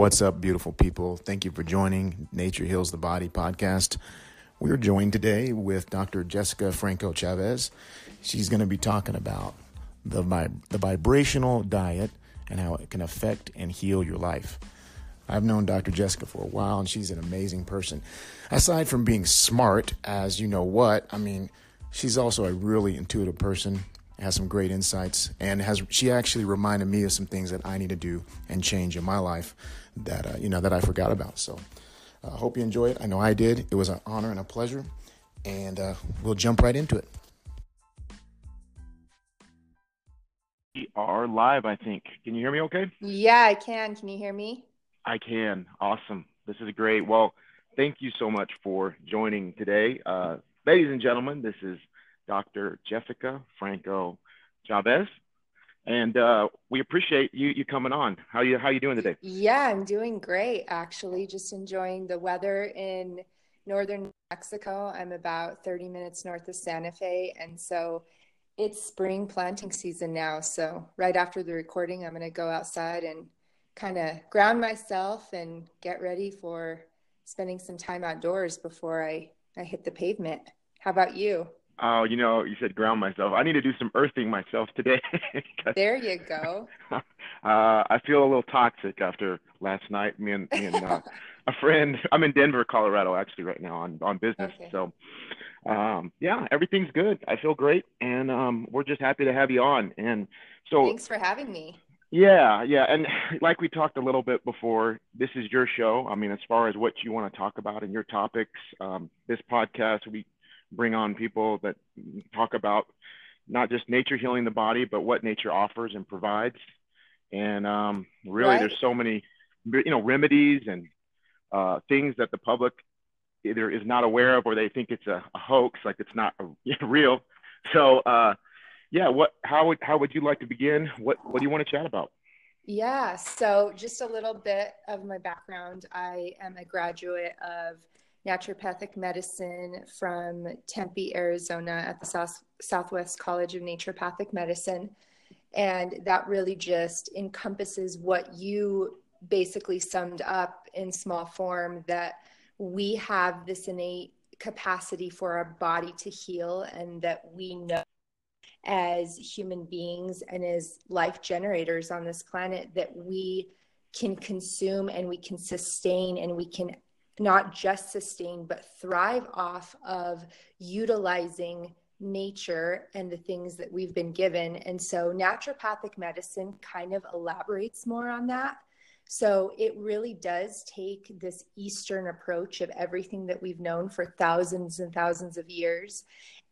What's up, beautiful people? Thank you for joining Nature Heals the Body podcast. We're joined today with Dr. Jessica Franco Chavez. She's going to be talking about the, the vibrational diet and how it can affect and heal your life. I've known Dr. Jessica for a while, and she's an amazing person. Aside from being smart, as you know what, I mean, she's also a really intuitive person has some great insights and has she actually reminded me of some things that I need to do and change in my life that uh, you know that I forgot about. So I uh, hope you enjoy it. I know I did. It was an honor and a pleasure, and uh, we'll jump right into it. We are live. I think. Can you hear me? Okay. Yeah, I can. Can you hear me? I can. Awesome. This is great. Well, thank you so much for joining today, uh, ladies and gentlemen. This is Dr. Jessica Franco Chavez. And uh, we appreciate you you coming on. How you how you doing today? Yeah, I'm doing great actually. Just enjoying the weather in northern Mexico. I'm about 30 minutes north of Santa Fe, and so it's spring planting season now. So right after the recording, I'm going to go outside and kind of ground myself and get ready for spending some time outdoors before I I hit the pavement. How about you? Oh, you know, you said ground myself. I need to do some earthing myself today. there you go. uh, I feel a little toxic after last night. Me and, me and uh, a friend. I'm in Denver, Colorado, actually, right now on on business. Okay. So, um, yeah, everything's good. I feel great, and um, we're just happy to have you on. And so, thanks for having me. Yeah, yeah, and like we talked a little bit before, this is your show. I mean, as far as what you want to talk about and your topics, um, this podcast we bring on people that talk about not just nature healing the body, but what nature offers and provides. And um, really, right. there's so many, you know, remedies and uh, things that the public either is not aware of or they think it's a, a hoax, like it's not a, real. So, uh, yeah, what? How would how would you like to begin? What What do you want to chat about? Yeah, so just a little bit of my background. I am a graduate of naturopathic medicine from Tempe, Arizona at the South, Southwest College of Naturopathic Medicine. And that really just encompasses what you basically summed up in small form that we have this innate capacity for our body to heal and that we know as human beings and as life generators on this planet that we can consume and we can sustain and we can not just sustain, but thrive off of utilizing nature and the things that we've been given. And so naturopathic medicine kind of elaborates more on that. So it really does take this Eastern approach of everything that we've known for thousands and thousands of years,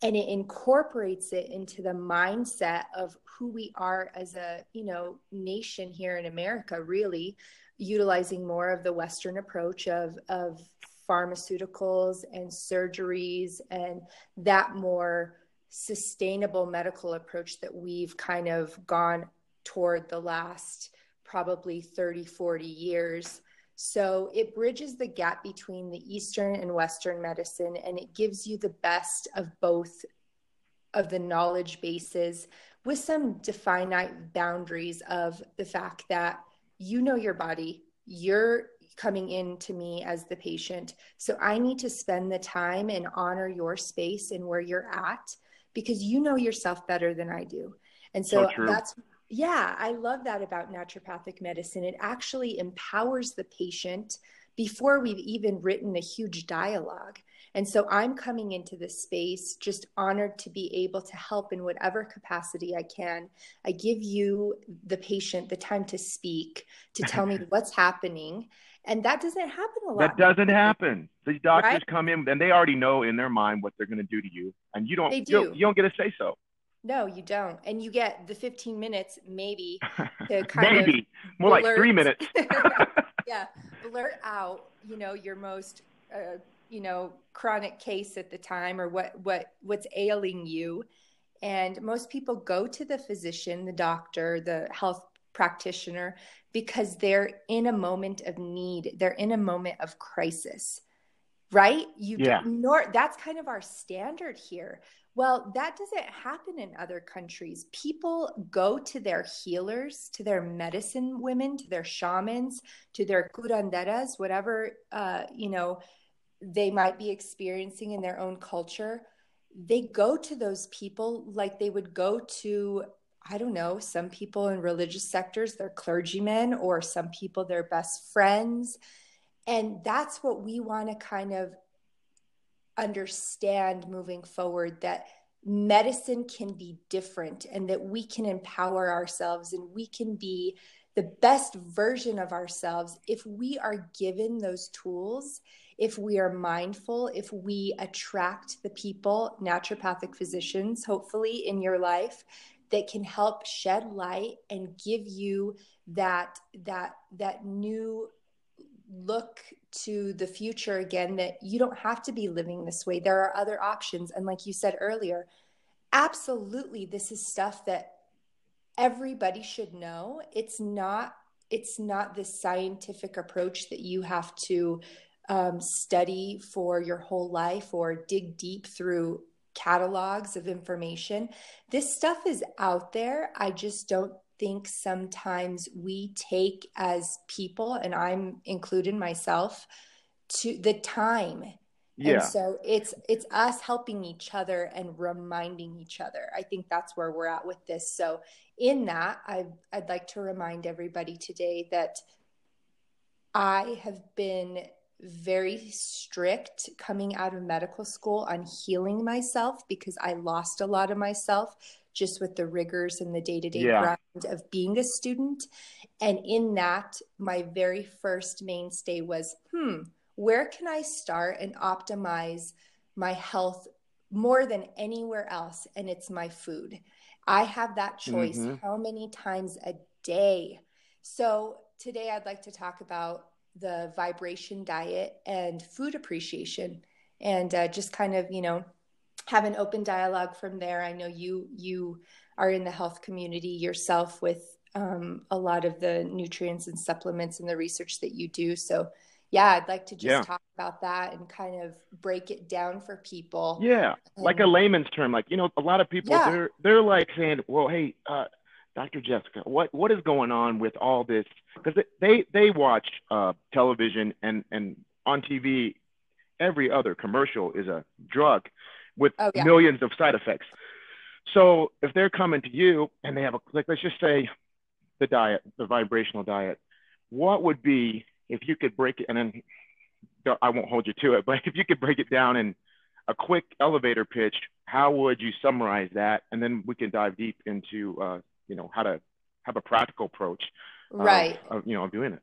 and it incorporates it into the mindset of who we are as a, you know, nation here in America, really, utilizing more of the Western approach of, of pharmaceuticals and surgeries and that more sustainable medical approach that we've kind of gone toward the last probably 30, 40 years. So it bridges the gap between the Eastern and Western medicine, and it gives you the best of both of the knowledge bases with some definite boundaries of the fact that you know your body. You're coming in to me as the patient. So i need to spend the time and honor your space and where you're at because you know yourself better than i do. And so, so that's yeah i love that about naturopathic medicine. It actually empowers the patient before we've even written a huge dialogue and so I'm coming into this space just honored to be able to help in whatever capacity I can. I give you, the patient, the time to speak, to tell me what's happening. And that doesn't happen a lot. That doesn't happen. The doctors right? come in and they already know in their mind what they're going to do to you. And you don't, they do. you, don't you don't get to say so. No, you don't. And you get the 15 minutes maybe to kind maybe. of more blurt, like three minutes. yeah, blurt out, you know, your most uh, you know chronic case at the time or what what what's ailing you and most people go to the physician the doctor the health practitioner because they're in a moment of need they're in a moment of crisis right you yeah. ignore that's kind of our standard here Well, that doesn't happen in other countries. People go to their healers, to their medicine women, to their shamans, to their curanderas, whatever uh, you know they might be experiencing in their own culture. They go to those people like they would go to I don't know, some people in religious sectors, they're clergymen, or some people, they're best friends. And that's what we want to kind of understand moving forward that medicine can be different and that we can empower ourselves and we can be the best version of ourselves if we are given those tools if we are mindful if we attract the people naturopathic physicians hopefully in your life that can help shed light and give you that that that new look to the future again that you don't have to be living this way. There are other options. And like you said earlier absolutely this is stuff that everybody should know. It's not it's not this scientific approach that you have to um, study for your whole life or dig deep through catalogs of information. This stuff is out there. I just don't think sometimes we take as people, and I'm included myself, to the time. Yeah. And so it's it's us helping each other and reminding each other. I think that's where we're at with this. So in that, I I'd like to remind everybody today that I have been very strict coming out of medical school on healing myself because I lost a lot of myself just with the rigors and the day to day grind of being a student. And in that, my very first mainstay was hmm, where can I start and optimize my health more than anywhere else? And it's my food. I have that choice mm-hmm. how many times a day. So today I'd like to talk about the vibration diet and food appreciation and uh, just kind of you know have an open dialogue from there i know you you are in the health community yourself with um, a lot of the nutrients and supplements and the research that you do so yeah i'd like to just yeah. talk about that and kind of break it down for people yeah and, like a layman's term like you know a lot of people yeah. they're they're like saying well hey uh, Dr. Jessica, what what is going on with all this? Because they they watch uh, television and and on TV, every other commercial is a drug with oh, yeah. millions of side effects. So if they're coming to you and they have a like, let's just say the diet, the vibrational diet, what would be if you could break it? And then I won't hold you to it, but if you could break it down in a quick elevator pitch, how would you summarize that? And then we can dive deep into uh, you know how to have a practical approach right. of, you know of doing it.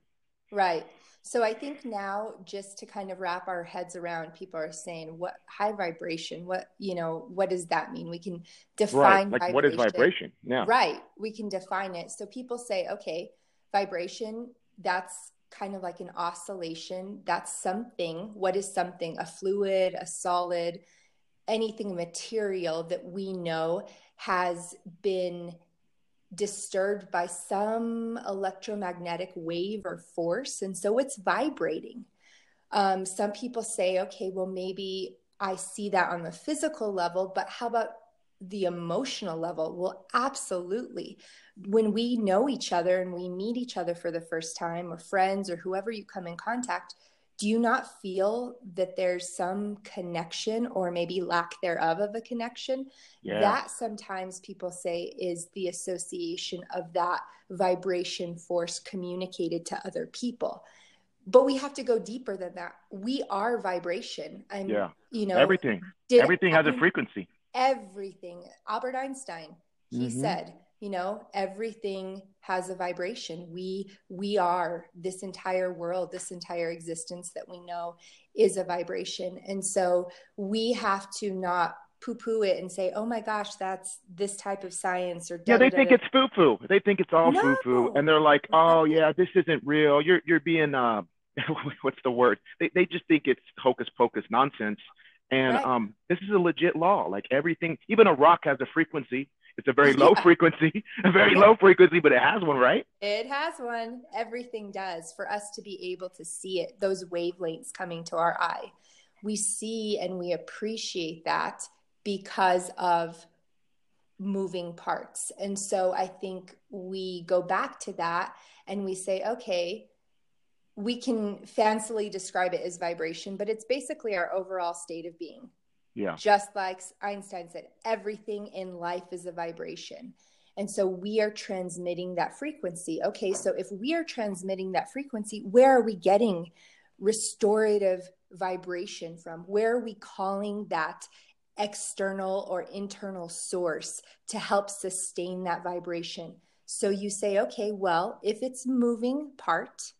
Right. So i think now just to kind of wrap our heads around people are saying what high vibration what you know what does that mean? We can define right. like what is vibration? Yeah. Right we can define it. So people say okay vibration that's kind of like an oscillation. That's something. What is something? A fluid a solid anything material that we know has been disturbed by some electromagnetic wave or force. And so it's vibrating. Um, some people say, okay, well, maybe I see that on the physical level, but how about the emotional level? Well, absolutely. When we know each other and we meet each other for the first time, or friends, or whoever you come in contact, do you not feel that there's some connection or maybe lack thereof of a connection? Yeah. that sometimes people say is the association of that vibration force communicated to other people. But we have to go deeper than that. We are vibration. And yeah. you know everything. everything has a frequency. Everything. Albert einstein he mm-hmm. said you know everything has a vibration. We we are this entire world this entire existence that we know is a vibration. And so we have to not poo-poo it and say oh my gosh that's this type of science or yeah they think it's foo-foo. They think it's all no. foo-foo. And they're like oh yeah this isn't real. You're you're being uh what's the word? They, they just think it's hocus pocus nonsense. And right. um this is a legit law. Like everything even a rock has a frequency it's a very low yeah. frequency, a very low frequency, but it has one, right? It has one. Everything does. For us to be able to see it, those wavelengths coming to our eye, we see and we appreciate that because of moving parts. And so I think we go back to that and we say, okay, we can fancily describe it as vibration, but it's basically our overall state of being. Yeah. Just like Einstein said, everything in life is a vibration. And so we are transmitting that frequency. Okay, so if we are transmitting that frequency, where are we getting restorative vibration from? Where are we calling that external or internal source to help sustain that vibration? So you say, okay, well, if it's moving part,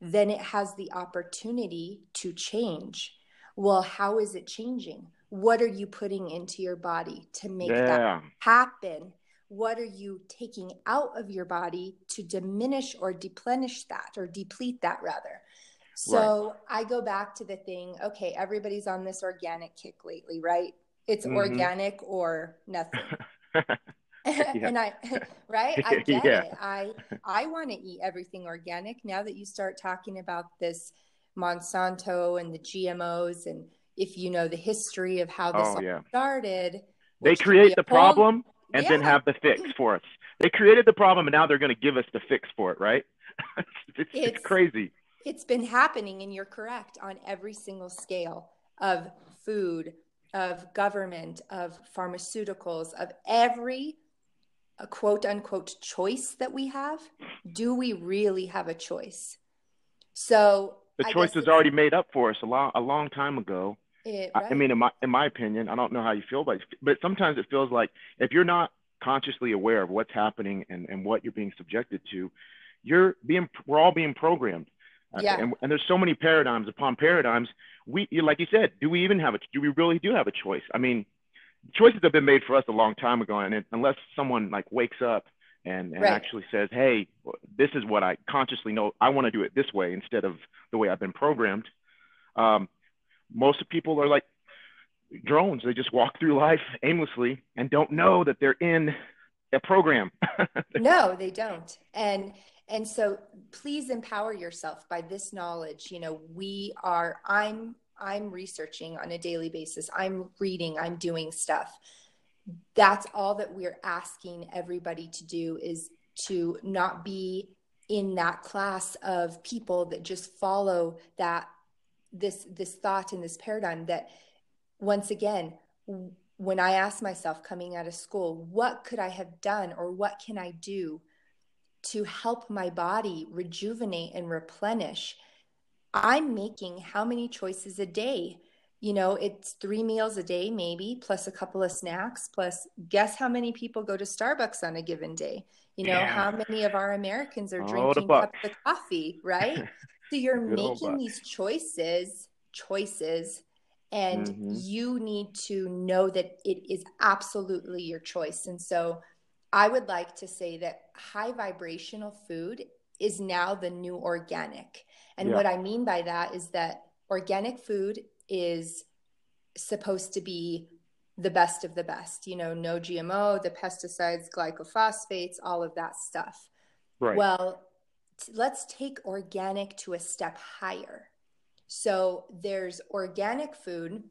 then it has the opportunity to change. Well, how is it changing? What are you putting into your body to make yeah. that happen? What are you taking out of your body to diminish or deplenish that or deplete that rather? So right. I go back to the thing, okay, everybody's on this organic kick lately, right? It's mm-hmm. organic or nothing. and I right, I get yeah. it. I I want to eat everything organic. Now that you start talking about this Monsanto and the GMOs and if you know the history of how this oh, yeah. started, they create the problem and yeah. then have the fix for us. They created the problem and now they're going to give us the fix for it, right? it's, it's, it's crazy. It's been happening, and you're correct on every single scale of food, of government, of pharmaceuticals, of every uh, a quote unquote choice that we have. Do we really have a choice? So the choice was already made up for us a long a long time ago. It, right? I, I mean, in my in my opinion, I don't know how you feel, but but sometimes it feels like if you're not consciously aware of what's happening and, and what you're being subjected to, you're being we're all being programmed. Uh, yeah. And, and there's so many paradigms upon paradigms. We, like you said, do we even have a, do we really do have a choice? I mean, choices have been made for us a long time ago. And it, unless someone like wakes up and, and right. actually says, Hey, this is what I consciously know. I want to do it this way instead of the way I've been programmed. Um, most people are like drones. They just walk through life aimlessly and don't know that they're in a program. no, they don't. And and so please empower yourself by this knowledge you know we are i'm i'm researching on a daily basis i'm reading i'm doing stuff that's all that we're asking everybody to do is to not be in that class of people that just follow that this this thought and this paradigm that once again when i ask myself coming out of school what could i have done or what can i do to help my body rejuvenate and replenish, I'm making how many choices a day? You know, it's three meals a day, maybe, plus a couple of snacks, plus guess how many people go to Starbucks on a given day? You know, yeah. how many of our Americans are drinking cups of coffee, right? so you're making these choices, choices, and mm-hmm. you need to know that it is absolutely your choice. And so I would like to say that high vibrational food is now the new organic. And yeah. what I mean by that is that organic food is supposed to be the best of the best, you know, no GMO, the pesticides, glycophosphates, all of that stuff. Right. Well, let's take organic to a step higher. So there's organic food,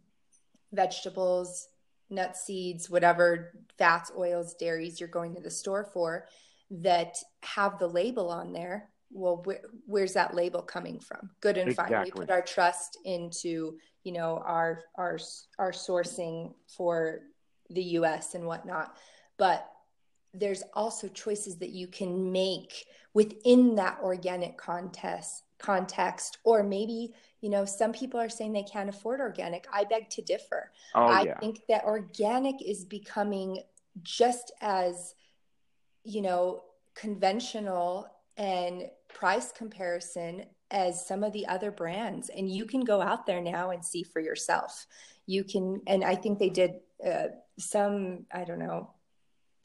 vegetables, nuts, seeds, whatever fats, oils, dairies you're going to the store for that have the label on there. Well, wh- where's that label coming from? Good and exactly. fine. We put our trust into, you know, our our our sourcing for the U.S. and whatnot, but there's also choices that you can make within that organic contest context or maybe you know some people are saying they can't afford organic. I beg to differ. Oh, i yeah. think that organic is becoming just as you know conventional and price comparison as some of the other brands. And you can go out there now and see for yourself. You can and i think they did uh, some i don't know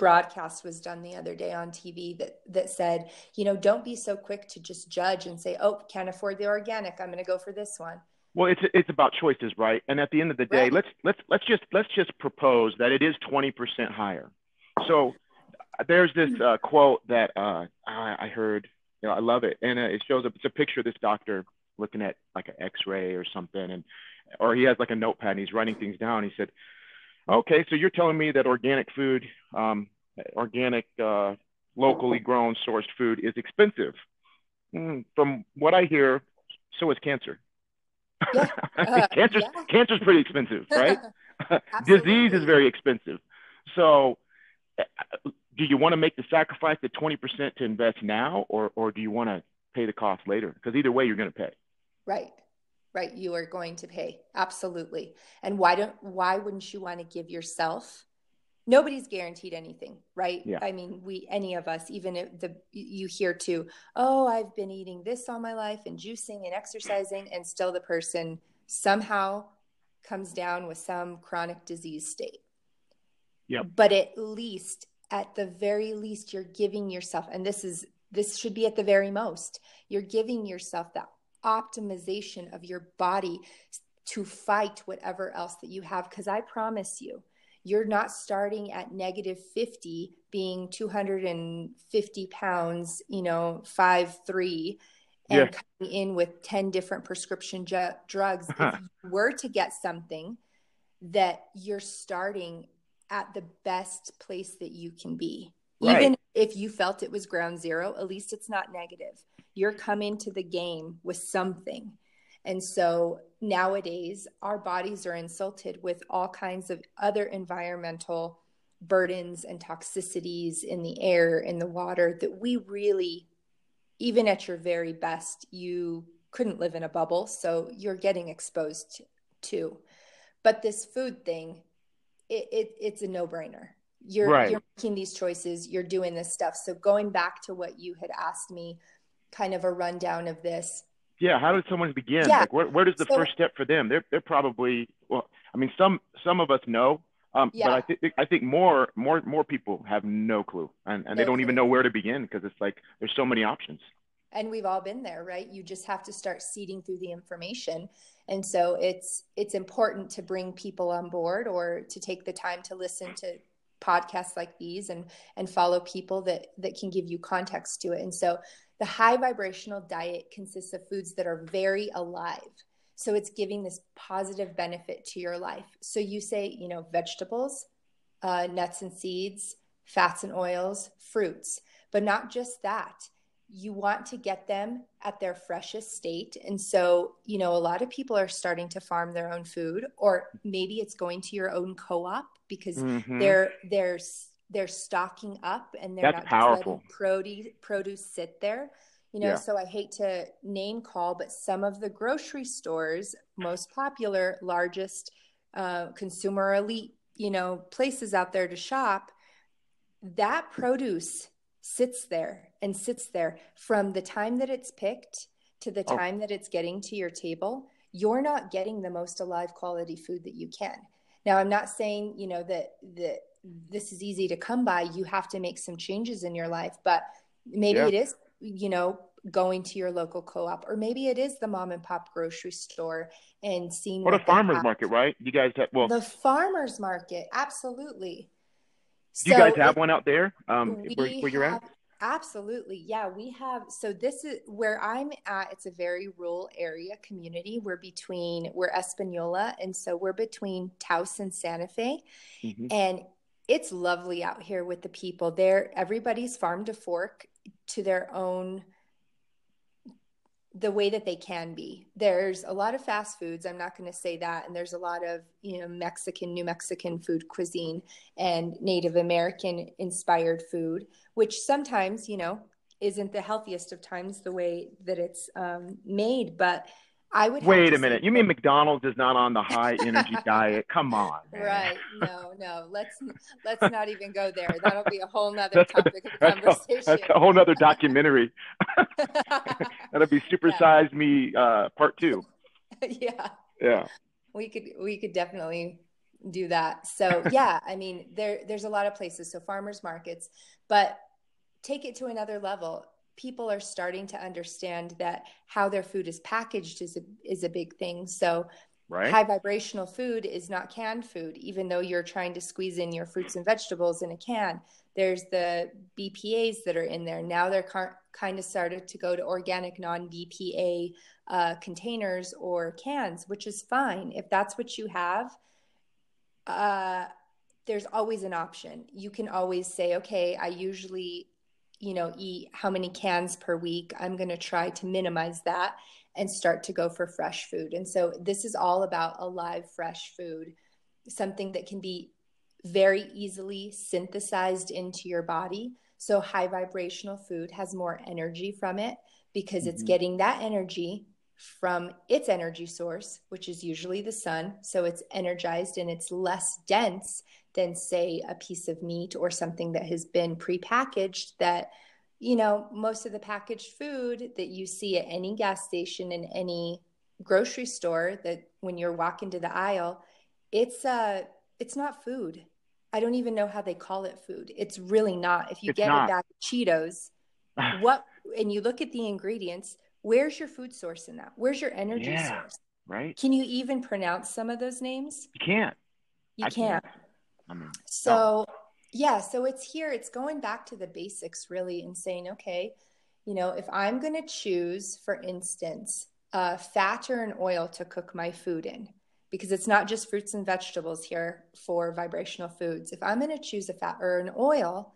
broadcast was done the other day on TV that that said, you know, don't be so quick to just judge and say, "Oh, can't afford the organic. I'm going to go for this one." Well, it's it's about choices, right? And at the end of the day, right. let's let's let's just let's just propose that it is 20% higher. So there's this uh, quote that uh, I, I heard. You know, I love it, and uh, it shows up. It's a picture of this doctor looking at like an X-ray or something, and or he has like a notepad and he's writing things down. He said, Okay, so you're telling me that organic food, um, organic, uh, locally grown, sourced food is expensive. Mm, from what I hear, so is cancer. Yeah. Uh, cancer's yeah. cancer's pretty expensive, right? Disease is very expensive. So, uh, do you want to make the sacrifice the 20% to invest now, or or do you want to pay the cost later? Because either way, you're going to pay. Right right you are going to pay. Absolutely. And why don't why wouldn't you want to give yourself nobody's guaranteed anything right? Yeah. i mean we any of us even if the you hear too oh i've been eating this all my life and juicing and exercising and still the person somehow comes down with some chronic disease state. Yeah but at least at the very least you're giving yourself and this is this should be at the very most you're giving yourself that optimization of your body to fight whatever else that you have. Because I promise you, you're not starting at negative 50, being 250 pounds, you know, five, three, and yeah. coming in with 10 different prescription ju- drugs. Uh-huh. If you were to get something that you're starting at the best place that you can be. Right. Even if you felt it was ground zero, at least it's not negative you're coming to the game with something. And so nowadays, our bodies are insulted with all kinds of other environmental burdens and toxicities in the air, in the water that we really, even at your very best, you couldn't live in a bubble. So you're getting exposed to. But this food thing, it, it it's a no brainer. You're, right. you're making these choices, you're doing this stuff. So going back to what you had asked me kind of a rundown of this. Yeah, how does someone begin? Yeah. Like, where, where does the so, first step for them? They're they're probably well. I mean, some some of us know, um, yeah. but I think I think more more more people have no clue, and, and no they don't clue. even know where to begin because it's like there's so many options. And we've all been there, right? You just have to start seeding through the information, and so it's it's important to bring people on board or to take the time to listen to podcasts like these and and follow people that that can give you context to it. And so the high vibrational diet consists of foods that are very alive. So it's giving this positive benefit to your life. So you say, you know, vegetables, uh, nuts and seeds, fats and oils, fruits, but not just that. You want to get them at their freshest state. And so, you know, a lot of people are starting to farm their own food, or maybe it's going to your own co op because mm-hmm. they're, they're they're stocking up and they're That's not powerful. letting produce produce sit there. You know, yeah. so I hate to name call, but some of the grocery stores, most popular, largest uh, consumer elite, you know, places out there to shop, that produce sits there and sits there from the time that it's picked to the oh. time oh. that it's getting to your table. You're not getting the most alive quality food that you can. Now, I'm not saying, you know, that that this is easy to come by you have to make some changes in your life but maybe yeah. it is you know going to your local co-op or maybe it is the mom and pop grocery store and seeing what a farmers have. market right you guys have well the farmers market absolutely do so you guys have one out there um where, where you're have, at Absolutely. Yeah, we have. So this is where I'm at. It's a very rural area community. We're between, we're Espanola. And so we're between Taos and Santa Fe. Mm-hmm. And it's lovely out here with the people there. Everybody's farm to fork to their own the way that they can be. There's a lot of fast foods. I'm not going to say that. And there's a lot of, you know, Mexican, New Mexican food cuisine and Native American inspired food, which sometimes, you know, isn't the healthiest of times the way that it's um, made. But I would wait a minute. You mean McDonald's is not on the high energy diet? Come on. Man. Right. No, no. Let's let's not even go there. That'll be a whole nother topic of conversation. That's a, whole nother documentary. That'll be supersized yeah. me uh, part two. yeah. Yeah. We could we could definitely do that. So yeah, I mean there there's a lot of places. So farmers markets, but take it to another level people are starting to understand that how their food is packaged is a, is a big thing. So right. high vibrational food is not canned food, even though you're trying to squeeze in your fruits and vegetables in a can. There's the BPAs that are in there. Now they're car- kind of started to go to organic non BPA uh, containers or cans, which is fine. If that's what you have, uh, there's always an option. You can always say, okay, I usually, you know, eat how many cans per week. I'm going to try to minimize that and start to go for fresh food. And so this is all about a live, fresh food, something that can be very easily synthesized into your body. So high vibrational food has more energy from it because mm-hmm. it's getting that energy from its energy source, which is usually the sun. So it's energized and it's less dense than, say, a piece of meat or something that has been prepackaged that, you know, most of the packaged food that you see at any gas station in any grocery store that when you're walking to the aisle, it's uh it's not food. I don't even know how they call it food. It's really not. If you it's get not. a bag of Cheetos, what and you look at the ingredients, where's your food source in that? Where's your energy yeah, source? Right. Can you even pronounce some of those names? You can't. You I can't. can't. I mean, so no. yeah, so it's here. It's going back to the basics really and saying, okay, you know, if I'm going to choose, for instance, a fat or an oil to cook my food in, because it's not just fruits and vegetables here for vibrational foods. If I'm going to choose a fat or an oil,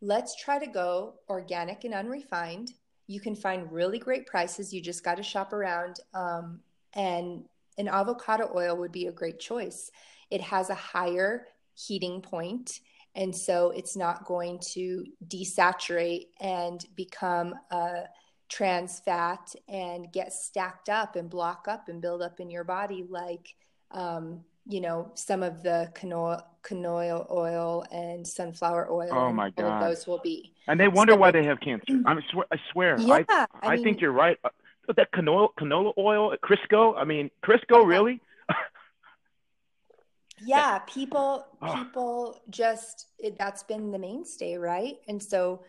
let's try to go organic and unrefined you can find really great prices. You just got to shop around. Um, and an avocado oil would be a great choice. It has a higher heating point, and so it's not going to desaturate and become a trans fat and get stacked up and block up and build up in your body like um, you know some of the canola, canola oil and sunflower oil. Oh my god, those will be. And they wonder so, why they have cancer. I, mean, I swear. Yeah, I, I, I mean, think you're right. But that canola canola oil, Crisco. I mean, Crisco, really? Yeah, people people just it, that's been the mainstay, right? And so.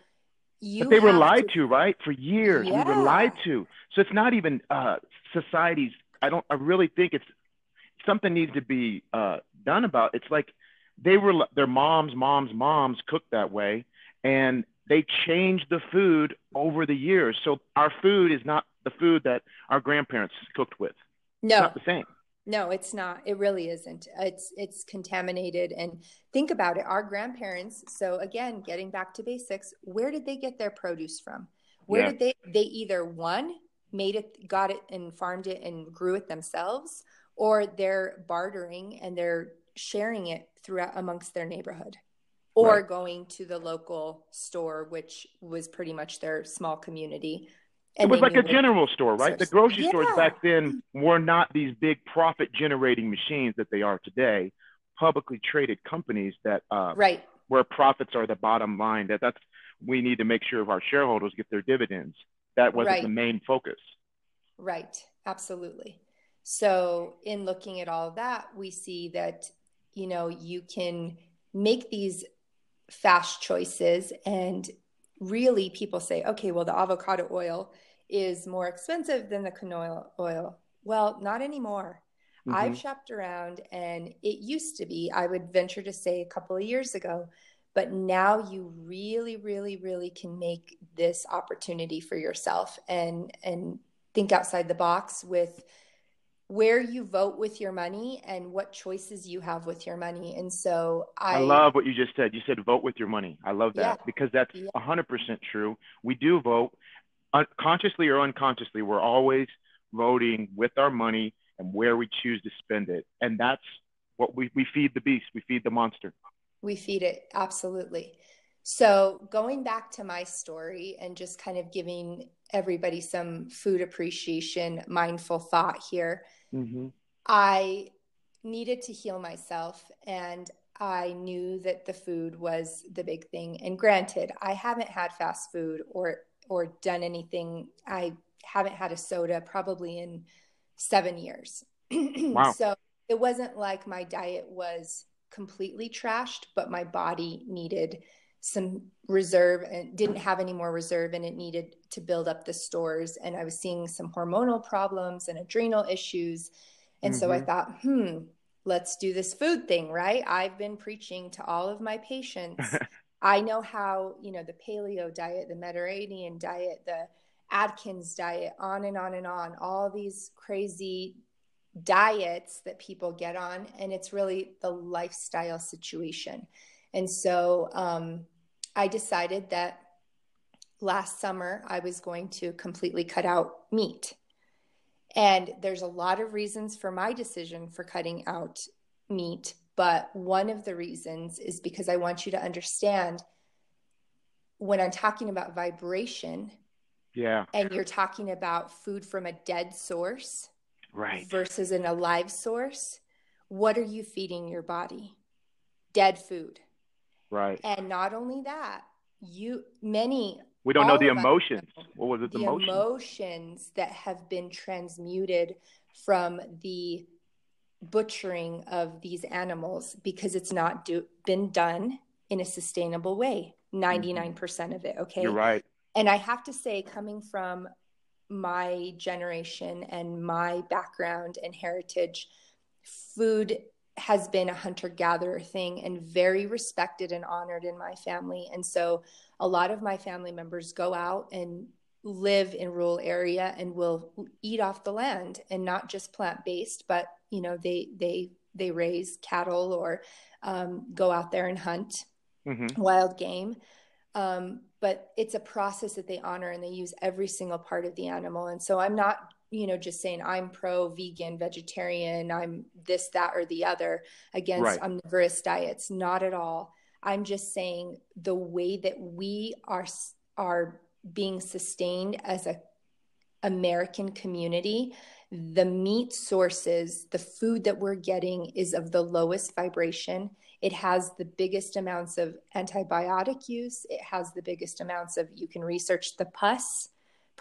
You but they were lied to, to, right? For years, yeah. we were lied to. So it's not even uh, society's. I don't. I really think it's something needs to be uh, done about. It's like they were their moms, moms, moms cooked that way, and they changed the food over the years. So our food is not the food that our grandparents cooked with. No, it's not the same. No, it's not. It really isn't. It's it's contaminated. And think about it. Our grandparents. So again, getting back to basics, where did they get their produce from? Where yeah. did they? They either one made it, got it, and farmed it and grew it themselves, or they're bartering and they're sharing it throughout amongst their neighborhood or right. going to the local store which was pretty much their small community it was like a general store right? The grocery yeah. stores back then were not these big profit generating machines that they are today. Publicly traded companies that uh, right. where profits are the bottom line that that's we need to make sure of our shareholders get their dividends. That wasn't right. the main focus. Right. Absolutely. So, in looking at all that, we see that, you know, you can make these fast choices. And really, people say, okay, well, the avocado oil is more expensive than the canola oil. Well, not anymore. Mm-hmm. I've shopped around and it used to be, I would venture to say a couple of years ago, but now you really, really, really can make this opportunity for yourself and and think outside the box with where you vote with your money and what choices you have with your money. And so I, I love what you just said. You said vote with your money. I love that yeah. because that's yeah. 100% true. We do vote consciously or unconsciously. We're always voting with our money and where we choose to spend it. And that's what we, we feed the beast, we feed the monster. We feed it, absolutely. So, going back to my story and just kind of giving everybody some food appreciation, mindful thought here. Mm-hmm. I needed to heal myself and I knew that the food was the big thing. And granted, I haven't had fast food or or done anything. I haven't had a soda probably in 7 years. wow. So it wasn't like my diet was completely trashed, but my body needed some reserve and didn't have any more reserve and it needed to build up the stores and i was seeing some hormonal problems and adrenal issues and mm-hmm. so i mm-hmm. thought hmm let's do this food thing right i've been preaching to all of my patients i know how you know the paleo diet the mediterranean diet the atkins diet on and on and on all these crazy diets that people get on, and it's really the lifestyle situation. And so um, I decided that last summer I was going to completely cut out meat. And there's a lot of reasons for my decision for cutting out meat, but one of the reasons is because I want you to understand when I'm talking about vibration, yeah, and you're talking about food from a dead source, right, versus an alive source, what are you feeding your body? Dead food. Right. And not only that, you many we don't know the emotions. what was it? The, the emotions? emotions that have been transmuted from the butchering of these animals because it's not do, been done in a sustainable way 99% mm-hmm. of it okay you're right and i have to say coming from my generation and my background and heritage food has been a hunter gatherer thing and very respected and honored in my family. And so a lot of my family members go out and live in rural area and will eat off the land and not just plant based but you know they they they raise cattle or um, go out there and hunt mm-hmm. wild game. Um, but it's a process that they honor and they use every single part of the animal. And so i'm not you know just saying i'm pro vegan vegetarian i'm this that or the other against right. omnivorous diets not at all i'm just saying the way that we are are being sustained as a american community the meat sources, the food that we're getting is of the lowest vibration. It has the biggest amounts of antibiotic use. It has the biggest amounts of, you can research the pus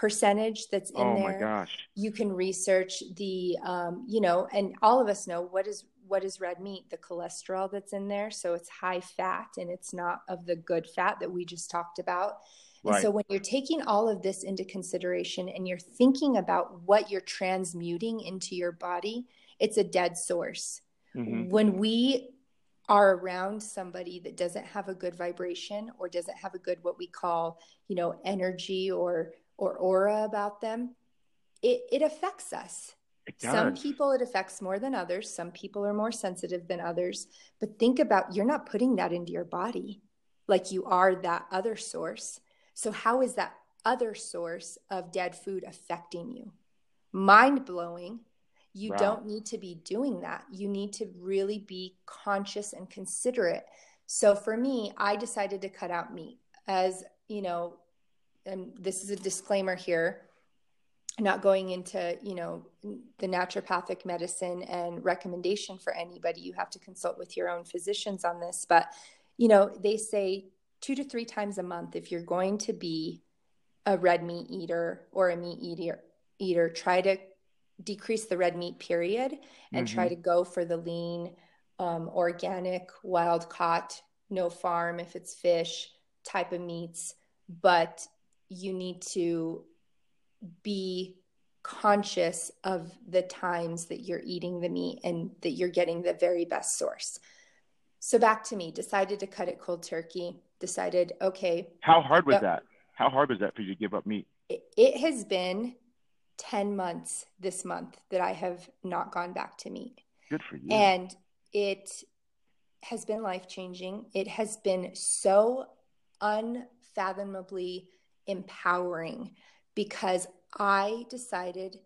percentage that's in oh there. Oh my gosh. You can research the, um, you know, and all of us know what is what is red meat the cholesterol that's in there so it's high fat and it's not of the good fat that we just talked about and right. so when you're taking all of this into consideration and you're thinking about what you're transmuting into your body, it's a dead source. Mm-hmm. When we are around somebody that doesn't have a good vibration or doesn't have a good what we call, you know, energy or or aura about them, it, it affects us. Some people it affects more than others. Some people are more sensitive than others. But think about you're not putting that into your body like you are that other source. So, how is that other source of dead food affecting you? Mind blowing. You wow. don't need to be doing that. You need to really be conscious and considerate. So, for me, I decided to cut out meat as, you know, and this is a disclaimer here not going into you know the naturopathic medicine and recommendation for anybody. You have to consult with your own physicians on this. But you know they say two to three times a month if you're going to be a red meat eater or a meat eater eater try to decrease the red meat period and mm-hmm. try to go for the lean um, organic wild caught no farm if it's fish type of meats. But you need to be conscious of the times that you're eating the meat and that you're getting the very best source so back to me decided to cut it cold turkey decided, okay. How hard was that? How hard was that for you to give up meat? It, it has been 10 months this month that I have not gone back to meat. Good for you. And it has been life changing. It has been so unfathomably empowering because I decided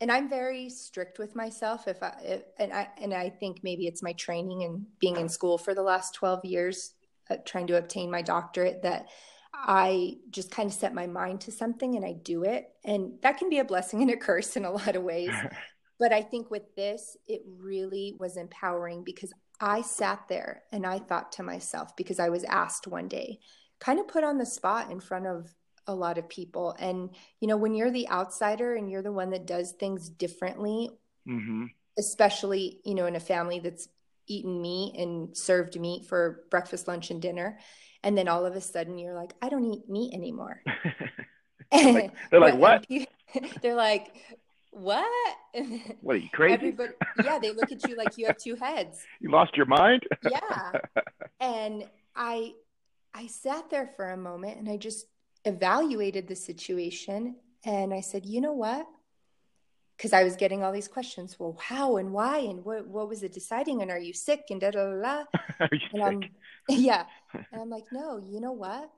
and I'm very strict with myself if I if, and I and I think maybe it's my training and being in school for the last 12 years uh, trying to obtain my doctorate that I just kind of set my mind to something and I do it. And that can be a blessing and a curse in a lot of ways. but I think with this, it really was empowering because I sat there and I thought to myself, because I was asked one day, kind of put on the spot in front of a lot of people. And, you know, when you're the outsider and you're the one that does things differently, mm-hmm. especially, you know, in a family that's eaten meat and served meat for breakfast, lunch, and dinner. And then all of a sudden you're like, I don't eat meat anymore. they're like, they're like what? they're like, what? What are you crazy? Everybody, yeah, they look at you like you have two heads. You lost your mind? yeah. And I I sat there for a moment and I just evaluated the situation and I said, you know what? because I was getting all these questions. Well, how and why and what what was it deciding? And are you sick? And da da da. Are you And sick? I'm yeah. And I'm like, no, you know what?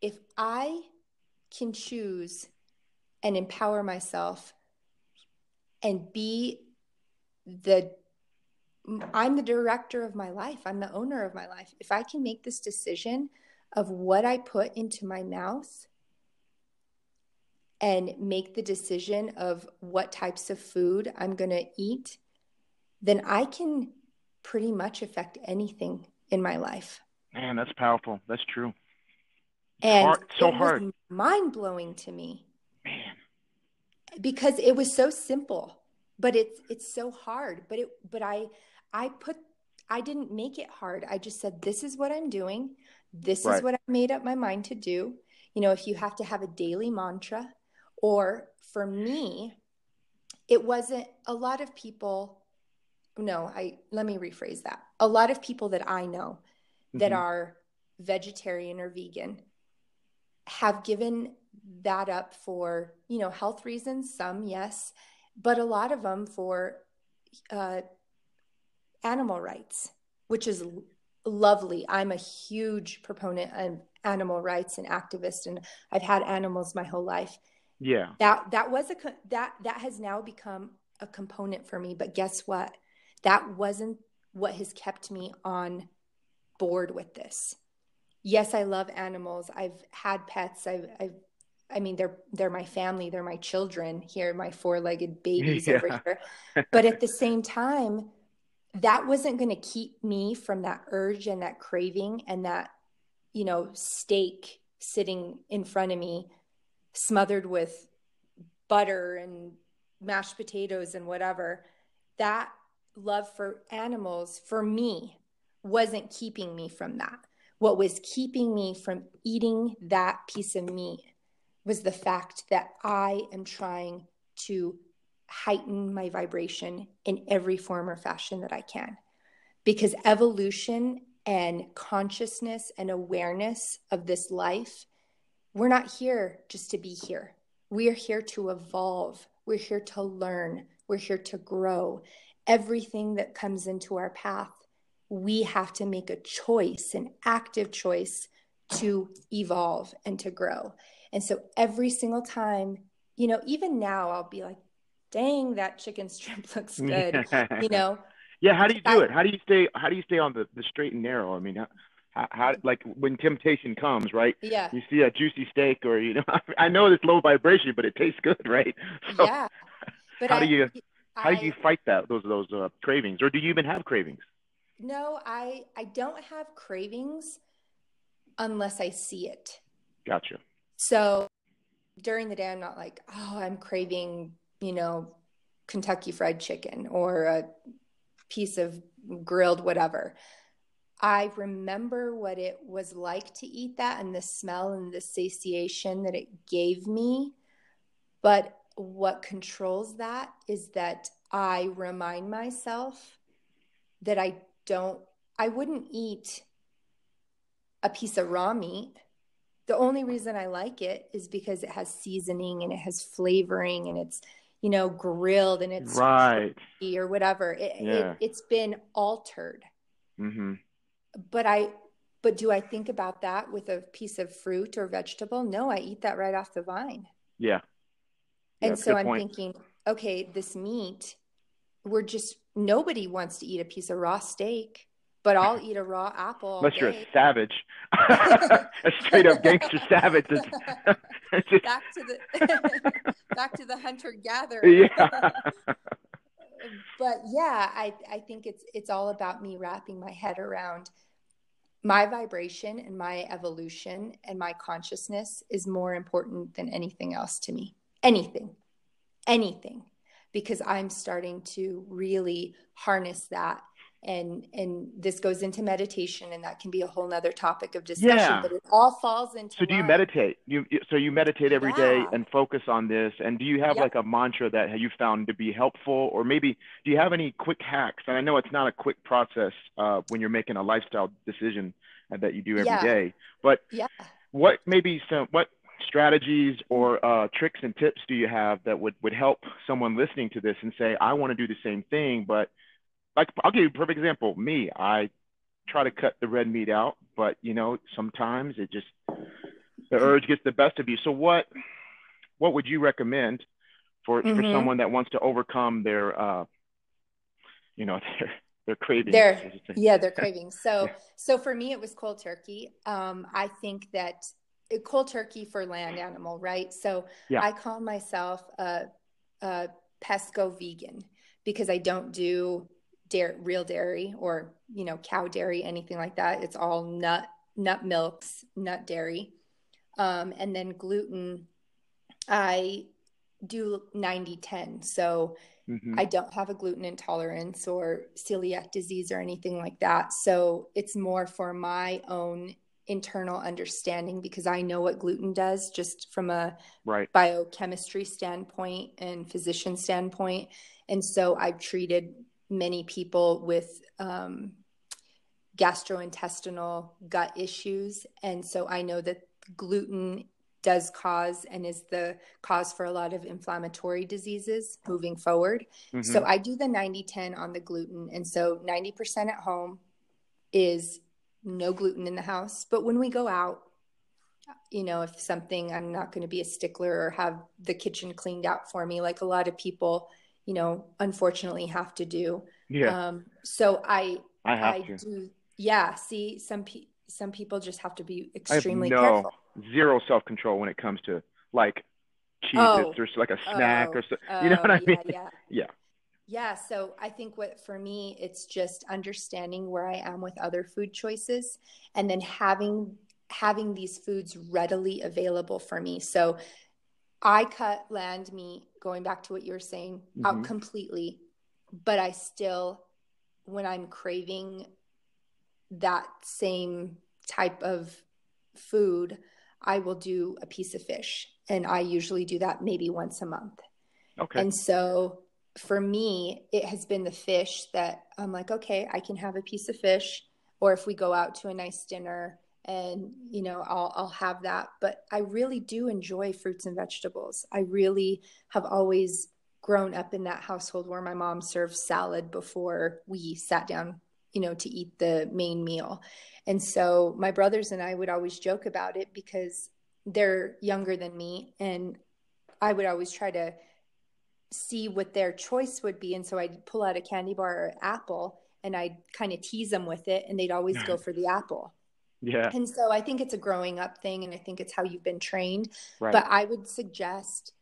If I can choose and empower myself and be the I'm the director of my life. I'm the owner of my life. If I can make this decision of what I put into my mouth and make the decision of what types of food I'm going to eat, then I can pretty much affect anything in my life. Man, that's powerful. That's true. And hard- so hard. mind blowing to me Man. because it was so simple, but it's it's so hard. But it but I I put I didn't make it hard. I just said this is what I'm doing. This Right. is what I made up my mind to do. You know, if you have to have a daily mantra or for me it wasn't a lot of people no, I let me rephrase that. A lot of people that I know that Mhm. are vegetarian or vegan have given that up for you know health reasons some yes but a lot of them for uh, animal rights which is lovely. I'm a huge proponent of animal rights and activist and i've had animals my whole life. Yeah. that that was a that that has now become a component for me but guess what? That wasn't what has kept me on board with this. Yes i love animals. I've had pets. I've, I've i mean they're they're my family. They're my children here my four-legged babies over here. But at the same time that wasn't going to keep me from that urge and that craving and that you know steak sitting in front of me smothered with butter and mashed potatoes and whatever. That love for animals for me wasn't keeping me from that. What was keeping me from eating that piece of meat was the fact that i am trying to heighten my vibration in every form or fashion that I can. Because evolution and consciousness and awareness of this life, we're not here just to be here. We are here to evolve. We're here to learn. We're here to grow. Everything that comes into our path, we have to make a choice, an active choice to evolve and to grow. And so every single time, you know, even now, I'll be like, dang, that chicken strip looks good. You know, Yeah, how do you do I- it? How do you stay how do you stay on the, the straight and narrow? I mean, how, how, how like when temptation comes, right? yeah, You see a juicy steak or you know I know it's low vibration, but it tastes good, right? So yeah. But how I, do you- how do you fight that those those uh, cravings or do you even have cravings? No, I I don't have cravings unless I see it. Gotcha. So during the day, I'm not like, oh, I'm craving, you know, Kentucky Fried Chicken or a piece of grilled whatever. I remember what it was like to eat that and the smell and the satiation that it gave me. But what controls that is that I remind myself that I don't, I wouldn't eat a piece of raw meat. The only reason I like it is because it has seasoning and it has flavoring and it's, you know, grilled and it's Right. or whatever. It, Yeah. it, it's been altered. Mhm. But I, but do I think about that with a piece of fruit or vegetable? No, I eat that right off the vine. Yeah. Yeah, and so I'm point. thinking, okay, this meat, we're just, nobody wants to eat a piece of raw steak, but I'll eat a raw apple. Unless you're a savage. a straight up gangster savage. Just, back to the back to the hunter gatherer yeah. but yeah i i think it's it's all about me wrapping my head around my vibration and my evolution and my consciousness is more important than anything else to me anything anything because i'm starting to really harness that and and this goes into meditation and that can be a whole nother topic of discussion Yeah. but it all falls into So do you line. meditate? You so you meditate every day Yeah. and focus on this. And do you have Yep. like a mantra that you found to be helpful, or maybe do you have any quick hacks? And I know it's not a quick process uh, when you're making a lifestyle decision uh, that you do every day. Yeah. But yeah what maybe some what strategies or uh, tricks and tips do you have that would would help someone listening to this and say, I want to do the same thing, but like I'll give you a perfect example. Me, I try to cut the red meat out, but you know sometimes it just the urge gets the best of you. So what what would you recommend for mm-hmm. for someone that wants to overcome their uh, you know their their cravings? Their, yeah, their cravings. So yeah. so for me, it was cold turkey. Um, I think that uh, cold turkey for land animal, right? So yeah. I call myself a, a pesco vegan because I don't do dairy, real dairy or you know cow dairy, anything like that. It's all nut nut milks, nut dairy, um, and then gluten. I do 90 10. So mm-hmm. I don't have a gluten intolerance or celiac disease or anything like that. So it's more for my own internal understanding because I know what gluten does just from a right. biochemistry standpoint and physician standpoint. And so I've treated many people with um, gastrointestinal gut issues. And so I know that gluten does cause and is the cause for a lot of inflammatory diseases moving forward. Mm-hmm. So I do the 90 10 on the gluten. And so 90% at home is no gluten in the house. But when we go out, you know, if something I'm not going to be a stickler or have the kitchen cleaned out for me, like a lot of people, you know, unfortunately have to do. Yeah. Um, so I, I have I to. do. Yeah. See, some people, some people just have to be extremely no, careful. Zero self control when it comes to like cheese oh, or like a snack oh, or so. You know what I oh, mean? Yeah. yeah. Yeah, so I think what for me it's just understanding where I am with other food choices and then having having these foods readily available for me. So I cut land meat going back to what you were saying mm-hmm. out completely, but I still when I'm craving that same type of food, I will do a piece of fish and I usually do that maybe once a month. Okay. And so for me, it has been the fish that I'm like, okay, I can have a piece of fish, or if we go out to a nice dinner and you know I'll I'll have that. But I really do enjoy fruits and vegetables. I really have always grown up in that household where my mom served salad before we sat down, you know, to eat the main meal. And so my brothers and I would always joke about it because they're younger than me and I would always try to see what their choice would be. And so I'd pull out a candy bar or apple and I'd kind of tease them with it and they'd always go for the apple. Yeah. And so I think it's a growing up thing and I think it's how you've been trained. Right. But I would suggest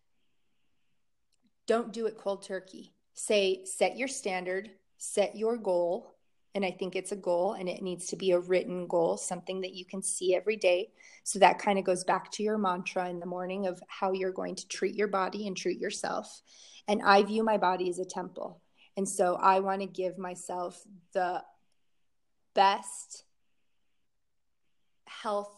don't do it cold turkey. Say set your standard, set your goal, and I think it's a goal and it needs to be a written goal, something that you can see every day. So that kind of goes back to your mantra in the morning of how you're going to treat your body and treat yourself. And I view my body as a temple. And so I want to give myself the best health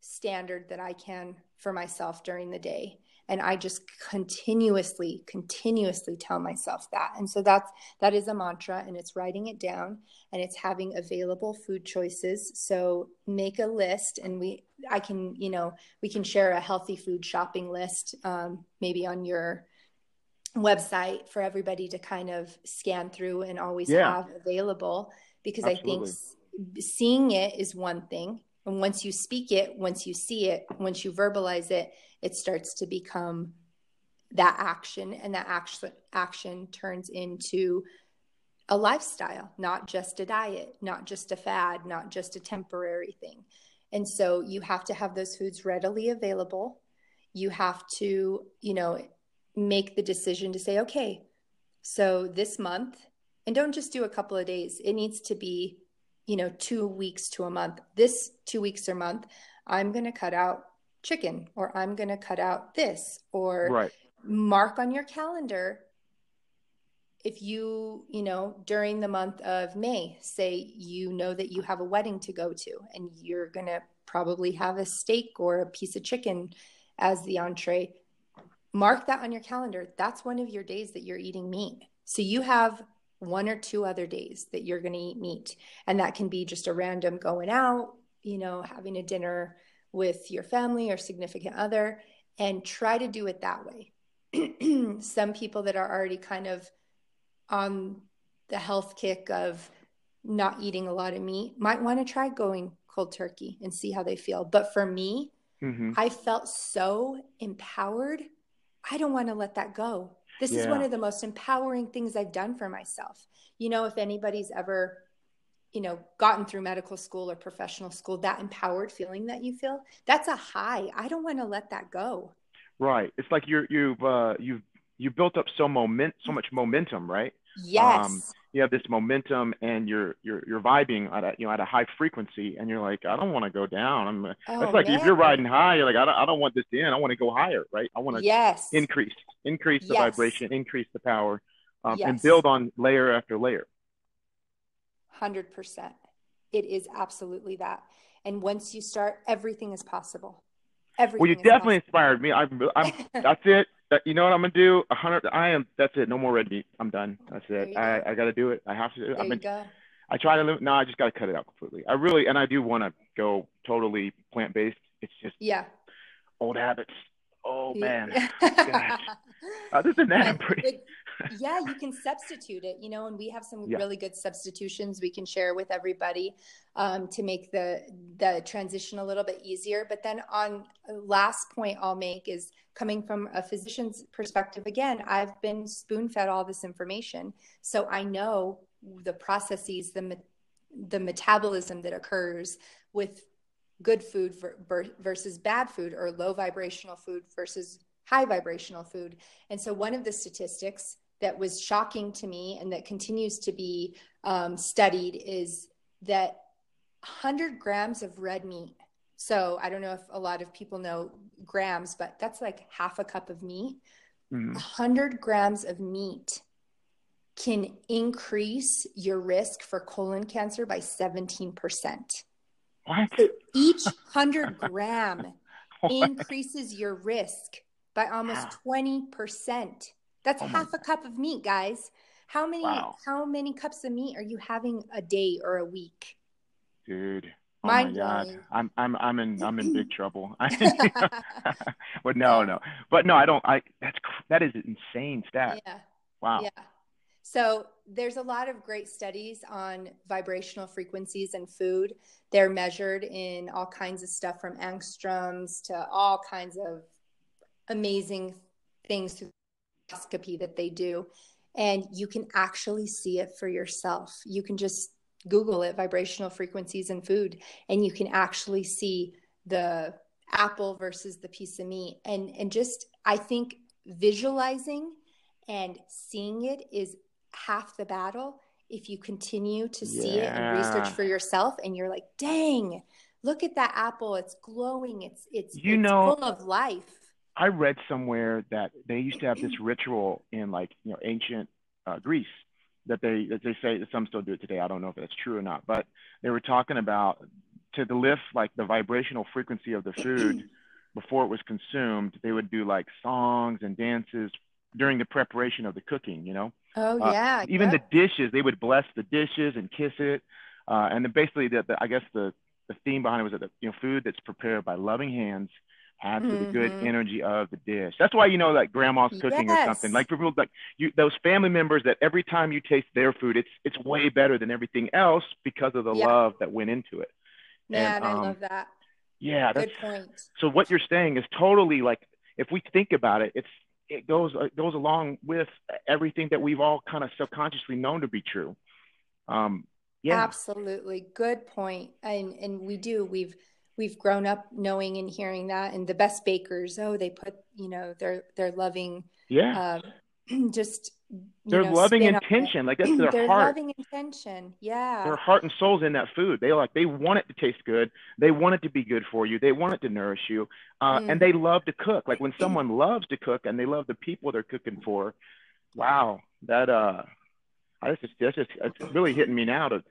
standard that I can for myself during the day and i just continuously continuously tell myself that and so that's that is a mantra and it's writing it down and it's having available food choices so make a list and we i can you know we can share a healthy food shopping list um, maybe on your website for everybody to kind of scan through and always yeah. have available because Absolutely. i think seeing it is one thing and once you speak it once you see it once you verbalize it it starts to become that action and that action action turns into a lifestyle not just a diet not just a fad not just a temporary thing. And so you have to have those foods readily available. You have to you know make the decision to say, okay, so this month, and don't just do a couple of days, it needs to be, you know, two weeks to a month. This two weeks or month, I'm going to cut out chicken or I'm going to cut out this or right. mark on your calendar. If you, you know, during the month of May, say you know that you have a wedding to go to and you're going to probably have a steak or a piece of chicken as the entree mark that on your calendar. That's one of your days that you're eating meat. So you have one or two other days that you're going to eat meat. And that can be just a random going out, you know, having a dinner with your family or significant other and try to do it that way. Some people that are already kind of on the health kick of not eating a lot of meat might want to try going cold turkey and see how they feel. But for me, mm-hmm. I felt so empowered. I don't want to let that go. This yeah. is one of the most empowering things I've done for myself. You know, if anybody's ever, you know, gotten through medical school or professional school, that empowered feeling that you feel, that's a high. I don't want to let that go. Right. It's like you're you've uh you've you built up so moment so much momentum, right? Yes. Um, you have this momentum and you're you're you're vibing at a you know at a high frequency and you're like I don't want to go down. I'm oh, that's like man. if you're riding high, you're like I don't I don't want this to end. I want to go higher, right? I want to yes increase increase the yes. vibration, increase the power, um, yes. and build on layer after layer. Hundred percent, it is absolutely that. And once you start, everything is possible. Everything. Well, you definitely possible. inspired me. I'm, I'm that's it you know what I'm gonna do? A hundred. I am. That's it. No more red meat. I'm done. That's it. I go. I got to do it. I have to. There been, you go. I try to. No, I just got to cut it out completely. I really and I do want to go totally plant based. It's just yeah. Old habits. Oh man. Gosh. Other than that, I'm pretty. Yeah, you can substitute it, you know, and we have some yeah. really good substitutions we can share with everybody um, to make the the transition a little bit easier. But then on uh, last point I'll make is coming from a physician's perspective. Again, I've been spoon fed all this information, so I know the processes, the the metabolism that occurs with good food versus bad food or low vibrational food versus high vibrational food. And so, one of the statistics that was shocking to me and that continues to be um, studied is that 100 grams of red meat. So, I don't know if a lot of people know grams, but that's like half a cup of meat. Mm. 100 grams of meat can increase your risk for colon cancer by 17%. What? So each 100 gram increases your risk by almost 20%. That's oh half a cup of meat, guys. How many wow. how many cups of meat are you having a day or a week? Dude. Oh Mind my god. I'm I'm I'm in I'm in big trouble. but no, no. But no, I don't I that's that is insane stat. Yeah. Wow. Yeah. So there's a lot of great studies on vibrational frequencies and food. They're measured in all kinds of stuff from angstroms to all kinds of amazing things through endoscopy that they do. And you can actually see it for yourself. You can just Google it, vibrational frequencies in food, and you can actually see the apple versus the piece of meat. And and just I think visualizing and seeing it is half the battle if you continue to see yeah. it and research for yourself and you're like, dang, look at that apple. It's glowing. It's it's, you it's know, full of life. I read somewhere that they used to have this ritual in like you know ancient uh, Greece that they that they say that some still do it today. I don't know if that's true or not, but they were talking about to lift like the vibrational frequency of the food before it was consumed. They would do like songs and dances during the preparation of the cooking. You know. Oh uh, yeah. Even the dishes, they would bless the dishes and kiss it, uh, and then basically the, the I guess the the theme behind it was that the you know food that's prepared by loving hands adds mm-hmm. to the good mm-hmm. energy of the dish. That's why you know like grandma's cooking yes. or something. Like for people like you those family members that every time you taste their food, it's it's way better than everything else because of the yeah. love that went into it. Man, and, um, I love that. Yeah, good point. So what you're saying is totally like if we think about it, it's it goes it goes along with everything that we've all kind of subconsciously known to be true. Um, yeah, absolutely, good point. And and we do we've we've grown up knowing and hearing that and the best bakers oh they put you know they're they're loving yeah. um, just their know, loving intention like that's their, heart. loving intention yeah. Their heart and soul's in that food. They like they want it to taste good. They want it to be good for you. They want it to nourish you uh, mm. and they love to cook. Like when someone loves to cook and they love the people they're cooking for wow that uh that's just that's just it's really hitting me now to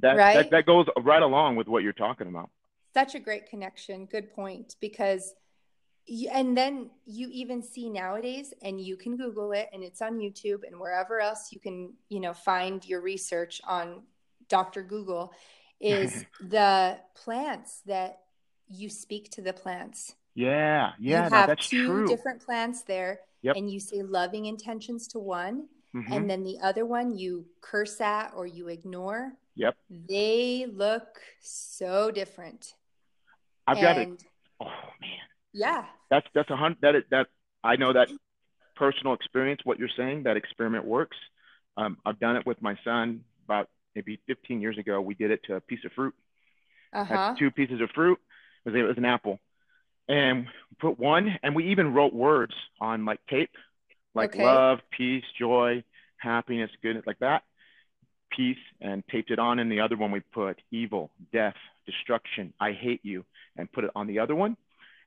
that, right? that that goes right along with what you're talking about such a great connection. Good point. Because, you, and then you even see nowadays, and you can Google it, and it's on YouTube and wherever else you can, you know, find your research on Dr. Google, is the plants that you speak to the plants. Yeah, yeah, you have two true. different plants there, Yep. and you say loving intentions to one, Mhm. and then the other one you curse at or you ignore. Yep. They look so different. I've got it. Oh man, yeah, that's that's a hundred. That is, that I know that personal experience. What you're saying, that experiment works. Um, I've done it with my son about maybe 15 years ago. We did it to a piece of fruit. Uh-huh. two pieces of fruit. It was, it was an apple, and put one, and we even wrote words on like tape, like Okay. love, peace, joy, happiness, goodness, like that. Peace, and taped it on. And the other one we put evil, death, destruction. I hate you, and put it on the other one.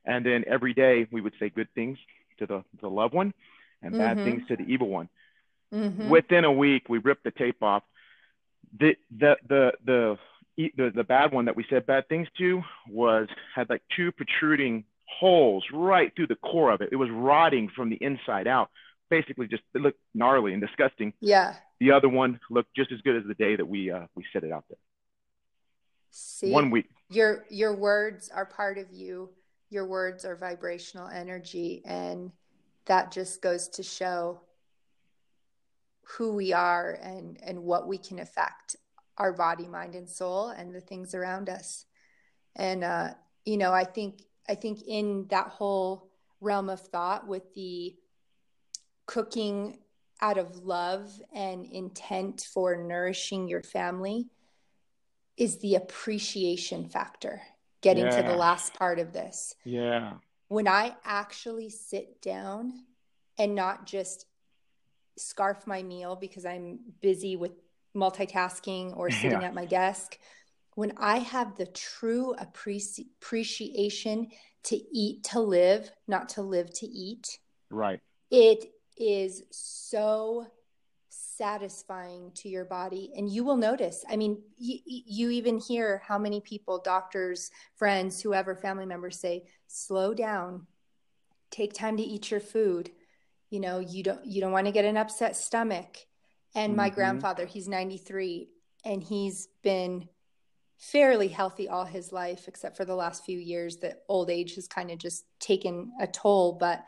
And then every day we would say good things to the the loved one, and bad Mhm. things to the evil one hmm within a week we ripped the tape off the the the the the, the bad one that we said bad things to was had like two protruding holes right through the core of it it was rotting from the inside out basically just it looked gnarly and disgusting Yeah. the other one looked just as good as the day that we uh we set it out there See, one week your your words are part of you. Your words are vibrational energy, and that just goes to show who we are and and what we can affect our body, mind, and soul, and the things around us. And uh, you know, I think I think in that whole realm of thought with the cooking out of love and intent for nourishing your family is the appreciation factor getting to the last part of this. Yeah. When I actually sit down and not just scarf my meal because I'm busy with multitasking or sitting Yeah. at my desk, when I have the true appreci- appreciation to eat to live, not to live to eat, right. it is so satisfying to your body and you will notice. I mean you, you even hear how many people doctors friends whoever family members say slow down. Take time to eat your food. You know you don't you don't want to get an upset stomach. And my Mhm. grandfather he's 93 and he's been fairly healthy all his life except for the last few years. That old age has kind of just taken a toll but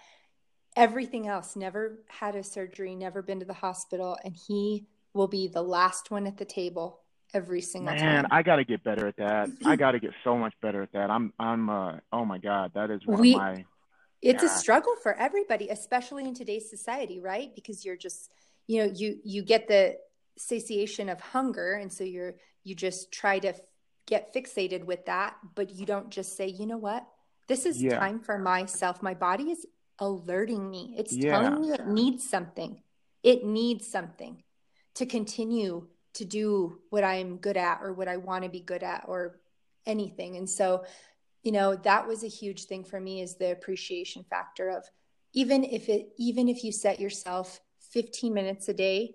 everything else never had a surgery never been to the hospital and he will be the last one at the table every single man time. I got to get better at that. I got to get so much better at that. I'm i'm uh oh my god that is one We- of my it's a struggle for everybody especially in today's society right? Because you're just you know you you get the satiation of hunger and so you're you just try to f- get fixated with that but you don't just say you know what? This is Yeah. time for myself. My body is alerting me. It's Yeah. telling me it needs something. It needs something to continue to do what i'm good at or what i want to be good at or anything. And so you know that was a huge thing for me is the appreciation factor of even if it even if you set yourself 15 minutes a day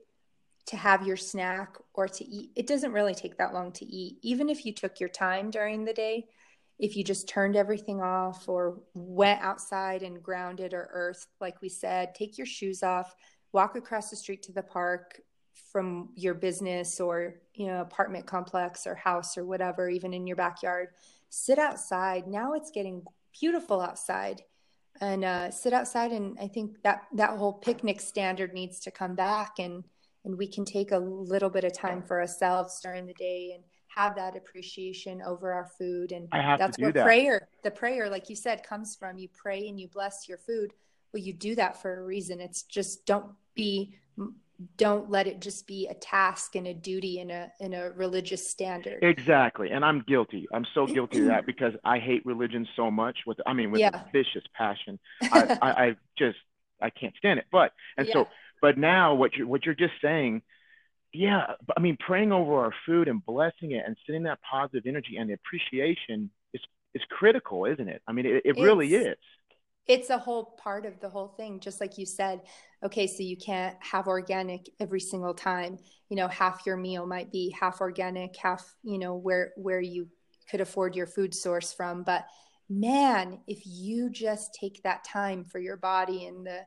to have your snack or to eat it doesn't really take that long to eat. Even if you took your time during the day if you just turned everything off or went outside and grounded or earthed like we said take your shoes off walk across the street to the park from your business or you know apartment complex or house or whatever even in your backyard. Sit outside. Now it's getting beautiful outside. And uh, sit outside and i think that that whole picnic standard needs to come back and and we can take a little bit of time for ourselves during the day and have that appreciation over our food and I have to that's where that. prayer the prayer like you said comes from you pray and you bless your food well you do that for a reason it's just don't be don't let it just be a task and a duty and a in a religious standard Exactly, and I'm guilty. I'm so guilty of that because I hate religion so much. With I mean, with Yeah. a vicious passion. I, I, I just I can't stand it. But and Yeah. so, but now what you're what you're just saying, yeah. I mean, praying over our food and blessing it and sending that positive energy and the appreciation is is critical, isn't it? I mean, it, it really is. it's a whole part of the whole thing just like you said okay so you can't have organic every single time you know half your meal might be half organic half you know where where you could afford your food source from but man if you just take that time for your body and the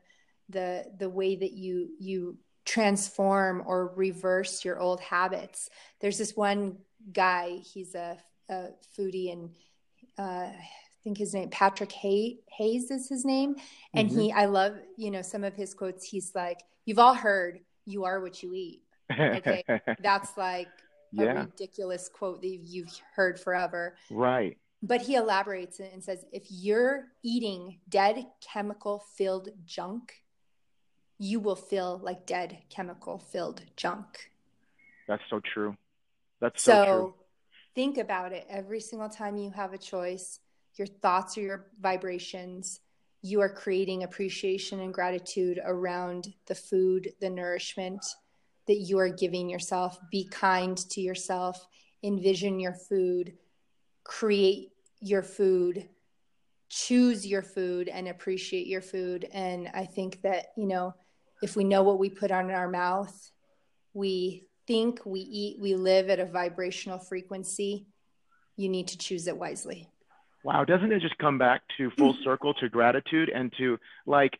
the the way that you you transform or reverse your old habits there's this one guy he's a, a foodie and uh, I think his name Patrick Hay, Hayes is his name, and mm-hmm. he I love you know some of his quotes. He's like, "You've all heard, you are what you eat." Okay, that's like yeah. a ridiculous quote that you've heard forever. Right. But he elaborates and says, if you're eating dead chemical filled junk, you will feel like dead chemical filled junk. That's so true. That's so, so true. Think about it every single time you have a choice, your thoughts or your vibrations, you are creating appreciation and gratitude around the food, the nourishment that you are giving yourself. Be kind to yourself, envision your food, create your food, choose your food, and appreciate your food. And I think that, you know, if we know what we put on our mouth, we think, we eat, we live at a vibrational frequency, you need to choose it wisely. Wow, doesn't it just come back to full circle to gratitude and to like,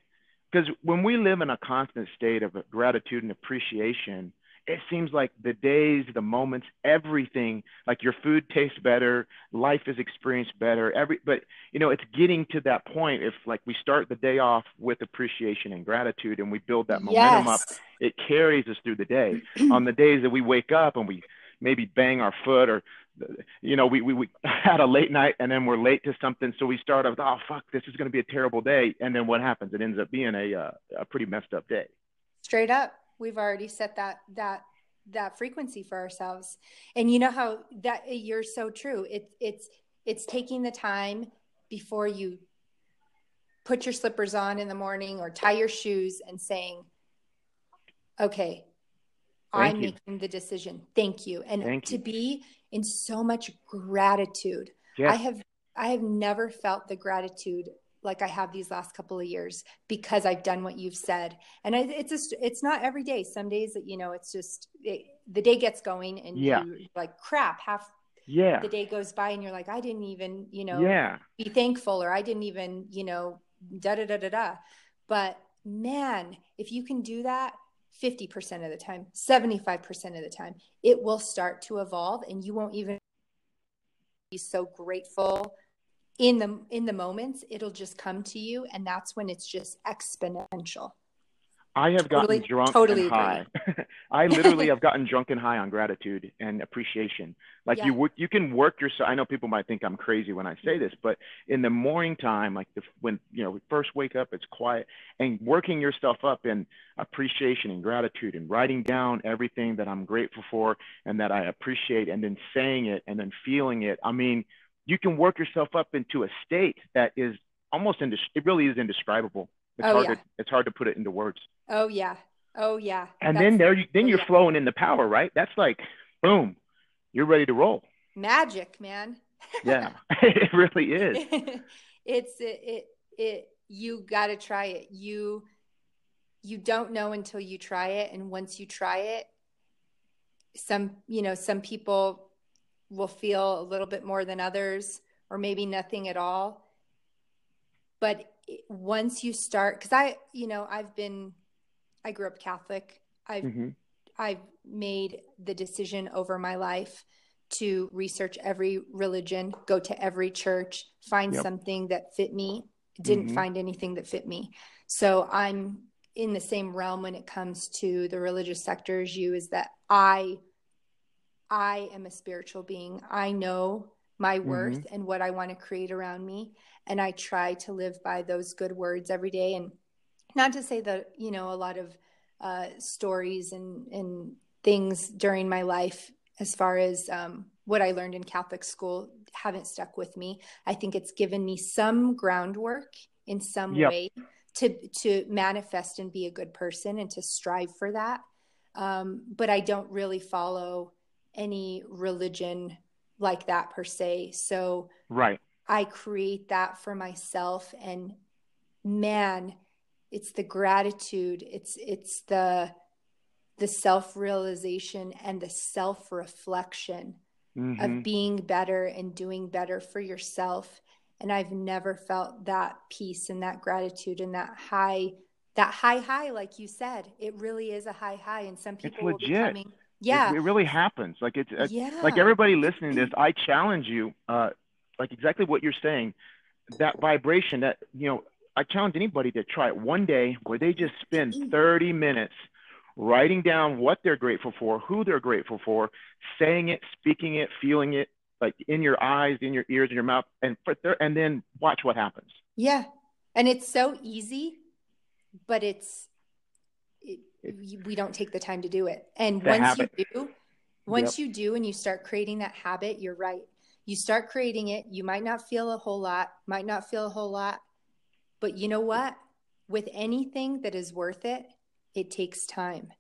because when we live in a constant state of gratitude and appreciation, it seems like the days, the moments, everything, like your food tastes better, life is experienced better. Every, but you know, it's getting to that point. If like we start the day off with appreciation and gratitude, and we build that momentum yes. up, it carries us through the day. On the days that we wake up and we maybe bang our foot or you know, we, we, we had a late night and then we're late to something. So we start off, oh, fuck, this is going to be a terrible day. And then what happens? It ends up being a, uh, a pretty messed up day. Straight up we've already set that that that frequency for ourselves and you know how that you're so true it, it's it's taking the time before you put your slippers on in the morning or tie your shoes and saying okay thank i'm you. making the decision thank you and thank to you. be in so much gratitude yes. i have i have never felt the gratitude like I have these last couple of years because I've done what you've said. And I, it's just, it's not every day. Some days that, you know, it's just, it, the day gets going and yeah. like crap, half yeah. the day goes by and you're like, I didn't even, you know, yeah. be thankful or I didn't even, you know, da da da da da. But man, if you can do that 50% of the time, 75% of the time, it will start to evolve and you won't even be so grateful in the in the moments it'll just come to you and that's when it's just exponential. I have totally, gotten drunk totally and high. I literally have gotten drunk and high on gratitude and appreciation. Like yeah. you you can work yourself i know people might think i'm crazy when i say this but in the morning time like the, when you know we first wake up it's quiet and working yourself up in appreciation and gratitude and writing down everything that i'm grateful for and that i appreciate and then saying it and then feeling it i mean you can work yourself up into a state that is almost indis- it really is indescribable. It's oh, hard yeah. to it's hard to put it into words. Oh yeah. Oh yeah. And That's, then there you then oh, you're yeah. flowing in the power, right? That's like boom. You're ready to roll. Magic, man. yeah. it really is. it's it, it it you got to try it. You you don't know until you try it and once you try it some you know some people will feel a little bit more than others, or maybe nothing at all. But once you start, because I, you know, I've been, I grew up Catholic. I've, mm-hmm. I've made the decision over my life to research every religion, go to every church, find yep. something that fit me. Didn't mm-hmm. find anything that fit me. So I'm in the same realm when it comes to the religious sector as you is that I I am a spiritual being. I know my mm-hmm. worth mm-hmm. and what I want to create around me. And I try to live by those good words every day. And not to say that, you know, a lot of uh, stories and, and things during my life, as far as um, what I learned in Catholic school, haven't stuck with me. I think it's given me some groundwork in some yep. way to to manifest and be a good person and to strive for that. Um, but I don't really follow any religion like that per se. So right. I create that for myself and man, it's the gratitude, it's it's the the self-realization and the self-reflection mm-hmm. of being better and doing better for yourself. And I've never felt that peace and that gratitude and that high that high high like you said. It really is a high high and some people will be coming yeah. It, it really happens. Like it's, yeah. like everybody listening to this, I challenge you, uh, like exactly what you're saying, that vibration that, you know, I challenge anybody to try it one day where they just spend 30 minutes writing down what they're grateful for, who they're grateful for, saying it, speaking it, feeling it, like in your eyes, in your ears, in your mouth, and there, and then watch what happens. Yeah, and it's so easy, but it's it, we don't take the time to do it. And once habit. you do, once you do, and you start creating that habit, you're right. You start creating it. You might not feel a whole lot, might not feel a whole lot, but you know what? With anything that is worth it, it takes time.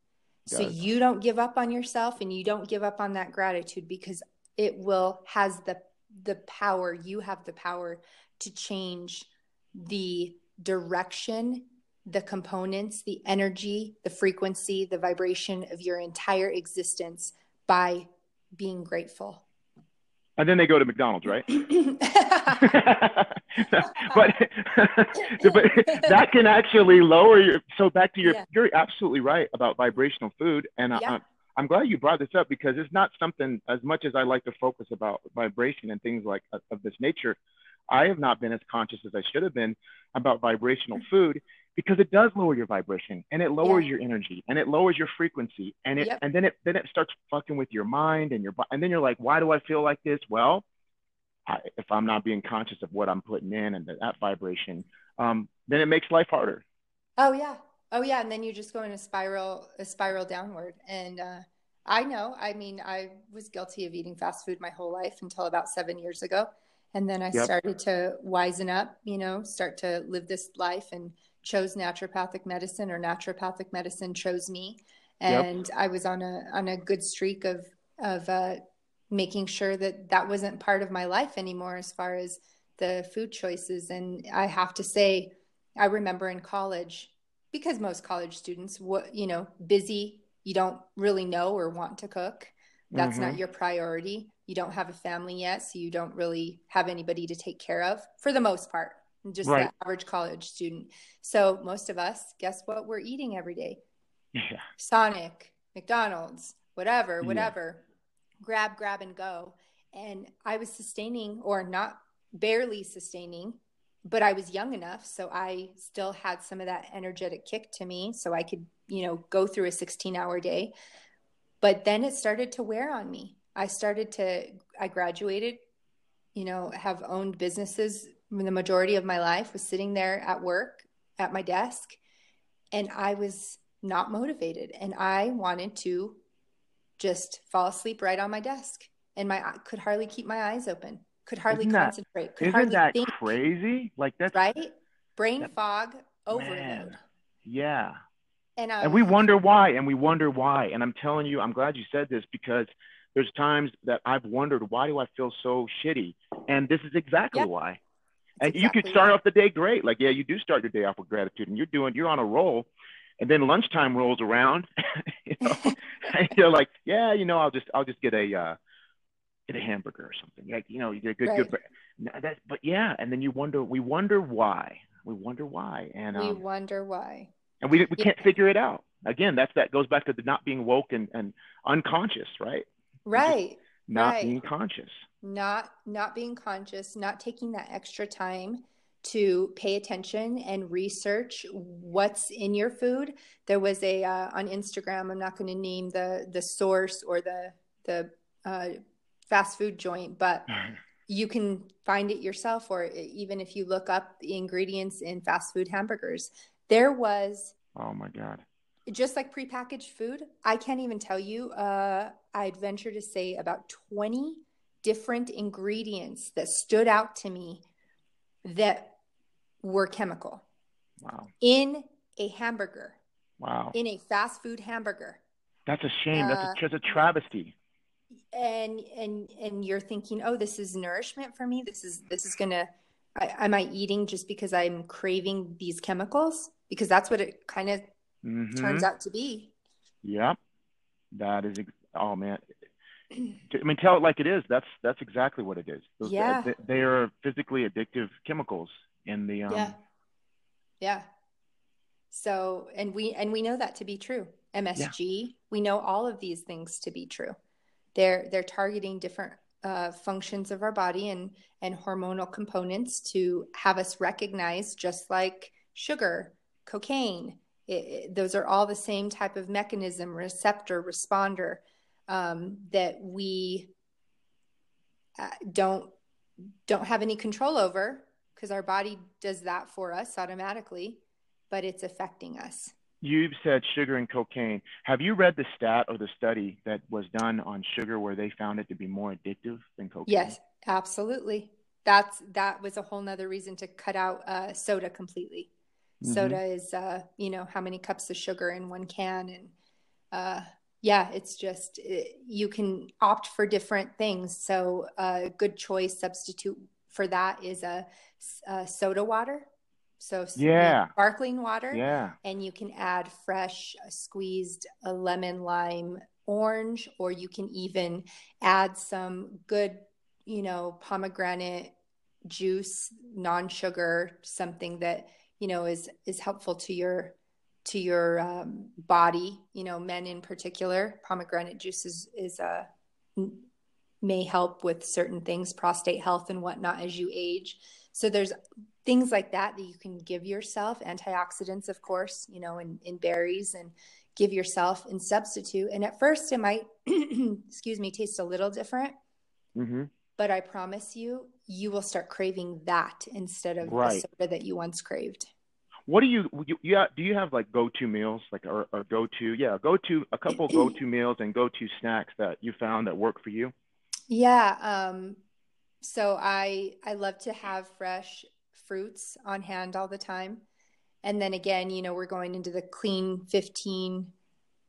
So Does. you don't give up on yourself and you don't give up on that gratitude because it will has the the power you have the power to change the direction the components the energy the frequency the vibration of your entire existence by being grateful And then they go to McDonald's, right? but but that can actually lower your so back to your Yeah. you're absolutely right about vibrational food and I, Yeah. I'm, I'm glad you brought this up because it's not something as much as I like to focus about vibration and things like of, of this nature I have not been as conscious as I should have been about vibrational mm-hmm. food because it does lower your vibration and it lowers Yeah. your energy and it lowers your frequency and it Yep. and then it then it starts fucking with your mind and your and then you're like why do I feel like this well I, if I'm not being conscious of what I'm putting in and that, that vibration, um, then it makes life harder. Oh yeah. Oh yeah. And then you just go in a spiral, a spiral downward. And uh, I know, I mean, I was guilty of eating fast food my whole life until about seven years ago. And then I Yep. started to wisen up, you know, start to live this life and chose naturopathic medicine or naturopathic medicine chose me. Yep. And I was on a, on a good streak of, of, uh, making sure that that wasn't part of my life anymore as far as the food choices. And I have to say, I remember in college, because most college students, what you know, busy, you don't really know or want to cook. That's not Mhm. your priority. You don't have a family yet, so you don't really have anybody to take care of for the most part. Just Right. the average college student. So most of us, guess what we're eating every day? Yeah. Sonic, McDonald's, whatever, Yeah. whatever. Grab, grab, and go. And I was sustaining, or not barely sustaining, but I was young enough. So I still had some of that energetic kick to me. So I could, you know, go through a 16 hour day. But then it started to wear on me. I started to, I graduated, you know, have owned businesses. The majority of my life was sitting there at work at my desk. And I was not motivated and I wanted to just fall asleep right on my desk and my I could hardly keep my eyes open could hardly Isn't that- concentrate could Isn't hardly that think crazy? Like that's right brain that- fog overload man. Yeah. and I, And we um, wonder why, and we wonder why. And I'm telling you, I'm glad you said this because there's times that I've wondered why do I feel so shitty, and this is exactly Yep. why. And you could start why. off the day great, like yeah, you do start your day off with gratitude, and you're doing, you're on a roll, and then lunchtime rolls around, you know, and you're like, yeah, you know, I'll just, I'll just get a, uh, get a hamburger or something, like you know, you get a good, Right. good, no, that, but yeah, and then you wonder, we wonder why, we wonder why, and we um, wonder why and we we can't figure it out. Again, that's that goes back to the not being woke and, and unconscious, right? right Not Right. being conscious. Not not being conscious not taking that extra time to pay attention and research what's in your food there was a uh, on instagram i'm not going to name the the source or the the uh, fast food joint but you can find it yourself or even if you look up the ingredients in fast food hamburgers there was oh my God. just like prepackaged food, I can't even tell you. Uh, I'd venture to say about 20 different ingredients that stood out to me that were chemical Wow. in a hamburger, Wow. in a fast food hamburger. That's a shame. Uh, that's a, just a travesty. And and and you're thinking, oh, this is nourishment for me. This is this is gonna. I, am I eating just because I'm craving these chemicals? Because that's what it kind of Mhm. turns out to be. Yep. That is. Ex- oh man. I mean, tell it like it is. That's that's exactly what it is. Those, Yeah. They, they are physically addictive chemicals in the. Um, yeah yeah so and we and we know that to be true msg we know all of these things to be true they're they're targeting different uh, functions of our body and and hormonal components to have us recognize just like sugar cocaine it, it, those are all the same type of mechanism receptor responder um, that we uh, don't don't have any control over because our body does that for us automatically but it's affecting us. You've said sugar and cocaine. Have you read the stat or the study that was done on sugar where they found it to be more addictive than cocaine? Yes absolutely. That's that was a whole nother reason to cut out uh, soda completely. Mm-hmm. soda is uh, you know how many cups of sugar in one can and uh, yeah it's just it, you can opt for different things. So a good choice substitute for that is a, a soda water. So yeah. sparkling water. Yeah. And you can add fresh squeezed lemon lime orange or you can even add some good you know pomegranate juice non-sugar something that you know is is helpful to your to your um, body you know men in particular. Pomegranate juice is is a uh, may help with certain things prostate health and whatnot as you age. So there's things like that that you can give yourself antioxidants of course you know in, in berries and give yourself in substitute. And at first it might excuse me taste a little different. Mm-hmm. but i promise you you will start craving that instead of right. the soda that you once craved what do you, you, you do you have like go-to meals like or, or go-to yeah go-to a couple go-to meals and go-to snacks that you found that work for you? Yeah um so i i love to have fresh fruits on hand all the time. And then again you know we're going into the clean 15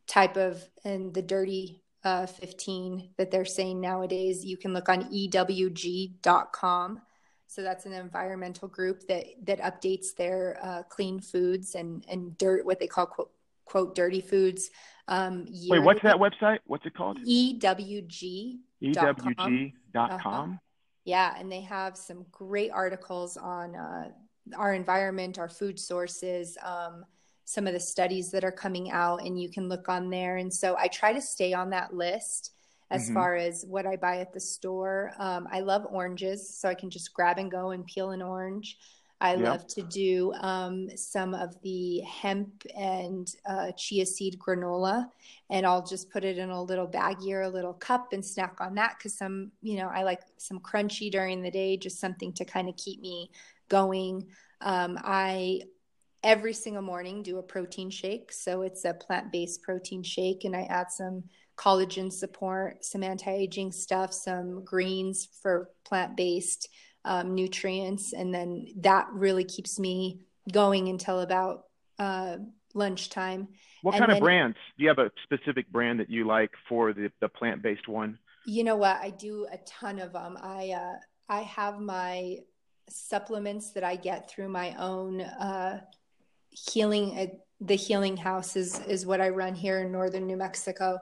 type of and the dirty uh, 15 that they're saying nowadays. You can look on ewg.com so that's an environmental group that that updates their uh, clean foods and and dirt, what they call quote, quote dirty foods. Um, Wait, what's that website? What's it called? EWG. EWG.com. Uh-huh. Yeah, and they have some great articles on uh, our environment, our food sources, um, some of the studies that are coming out, and you can look on there. And so I try to stay on that list as mm-hmm. far as what I buy at the store. Um, I love oranges, so I can just grab and go and peel an orange. I yep. love to do um, some of the hemp and uh, chia seed granola, and I'll just put it in a little baggie or a little cup and snack on that because some, you know, I like some crunchy during the day, just something to kind of keep me going. Um, I every single morning do a protein shake, so it's a plant based protein shake, and I add some collagen support, some anti aging stuff, some greens for plant based um, nutrients. And then that really keeps me going until about uh, lunchtime. What and kind of brands? Do you have a specific brand that you like for the, the plant based one? You know what? I do a ton of them. I, uh, I have my supplements that I get through my own uh, healing. Uh, the healing house is, is what I run here in northern New Mexico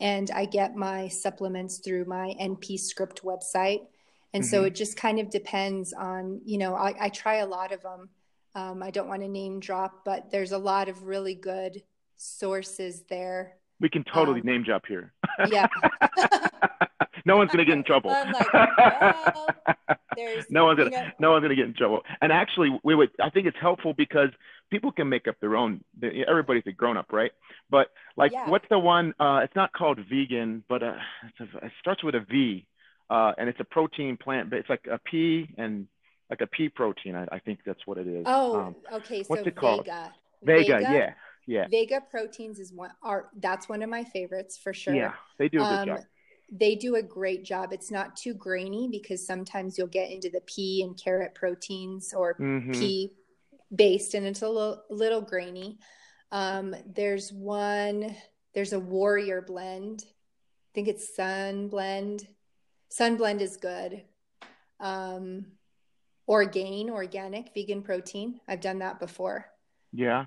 and I get my supplements through my NP Script website. And mm-hmm. so it just kind of depends on, you know, I, I try a lot of them. Um, I don't want to name drop, but there's a lot of really good sources there. We can totally um, name drop here. Yeah. no one's gonna get in trouble. Like, well, no one's gonna know, no one's gonna get in trouble. And actually, we would. I think it's helpful because people can make up their own. Everybody's a grown up, right? But like, yeah. what's the one? Uh, it's not called vegan, but uh, a, it starts with a V, uh, and it's a protein plant. But it's like a pea and like a pea protein. I, I think that's what it is. Oh, um, okay. So what's it called? Vega. Vega, Vega, yeah, yeah. Vega proteins is one. Are that's one of my favorites for sure. Yeah, they do a good um, job they do a great job. It's not too grainy because sometimes you'll get into the pea and carrot proteins or mm-hmm. pea based and it's a little, little grainy. Um, there's one, there's a warrior blend. I think it's sun blend. Sun blend is good. Um, Orgain, organic vegan protein. I've done that before. Yeah.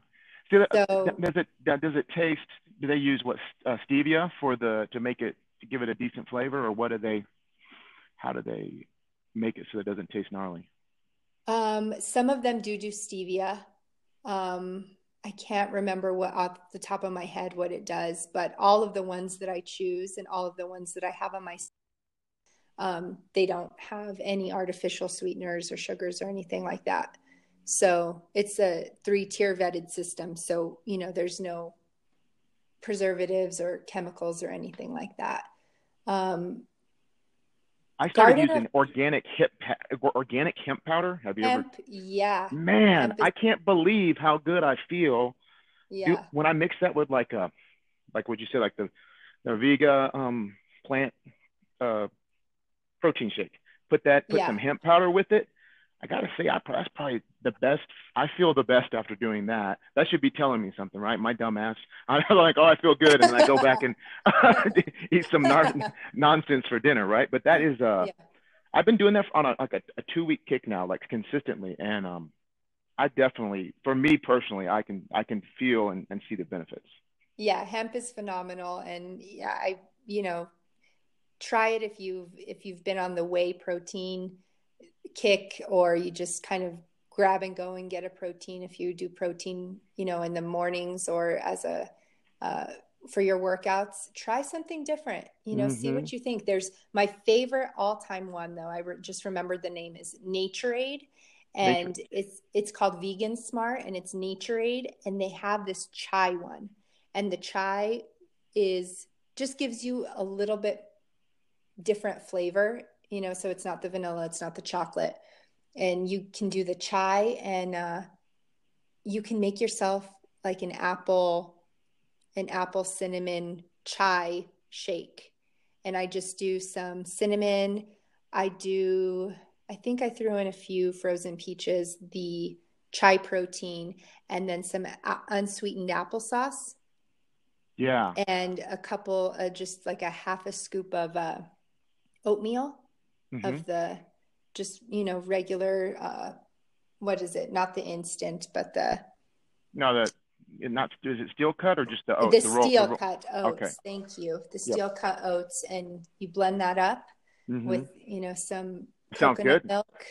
So, so does it does it taste? Do they use what uh, stevia for the to make it to give it a decent flavor, or what do they? How do they make it so it doesn't taste gnarly? Um, some of them do do stevia. Um, I can't remember what off the top of my head what it does, but all of the ones that I choose and all of the ones that I have on my Um, they don't have any artificial sweeteners or sugars or anything like that. So it's a three tier vetted system. So, you know, there's no preservatives or chemicals or anything like that. Um, I started using of, organic hemp organic hemp powder. Have you hemp, ever? Yeah. Man, is, I can't believe how good I feel. Yeah. when I mix that with like a, like what you say, like the, the Vega um plant uh protein shake. Put that, put yeah. some hemp powder with it. I gotta say, I, that's probably the best. I feel the best after doing that. That should be telling me something, right? My dumb ass. I'm like, oh, I feel good, and I go back and eat some nar- nonsense for dinner, right? But that is, uh, yeah. I've been doing that on a, like a, a two week kick now, like consistently, and um, I definitely, for me personally, I can I can feel and, and see the benefits. Yeah, hemp is phenomenal, and yeah, I you know, try it if you've if you've been on the whey protein kick or you just kind of grab and go and get a protein if you do protein you know in the mornings or as a uh, for your workouts try something different you know mm-hmm. see what you think there's my favorite all-time one though i re- just remembered the name is Naturade and Nature. it's it's called vegan smart and it's Naturade and they have this chai one and the chai is just gives you a little bit different flavor you know, so it's not the vanilla, it's not the chocolate. And you can do the chai and uh, you can make yourself like an apple, an apple cinnamon chai shake. And I just do some cinnamon. I do, I think I threw in a few frozen peaches, the chai protein, and then some a- unsweetened applesauce. Yeah. And a couple, uh, just like a half a scoop of uh, oatmeal mm-hmm. of the just you know regular uh what is it not the instant but the no the not is it steel cut or just the oats the, the steel roll, cut oats okay. thank you the steel yep. cut oats and you blend that up mm-hmm. with you know some Sounds coconut good. milk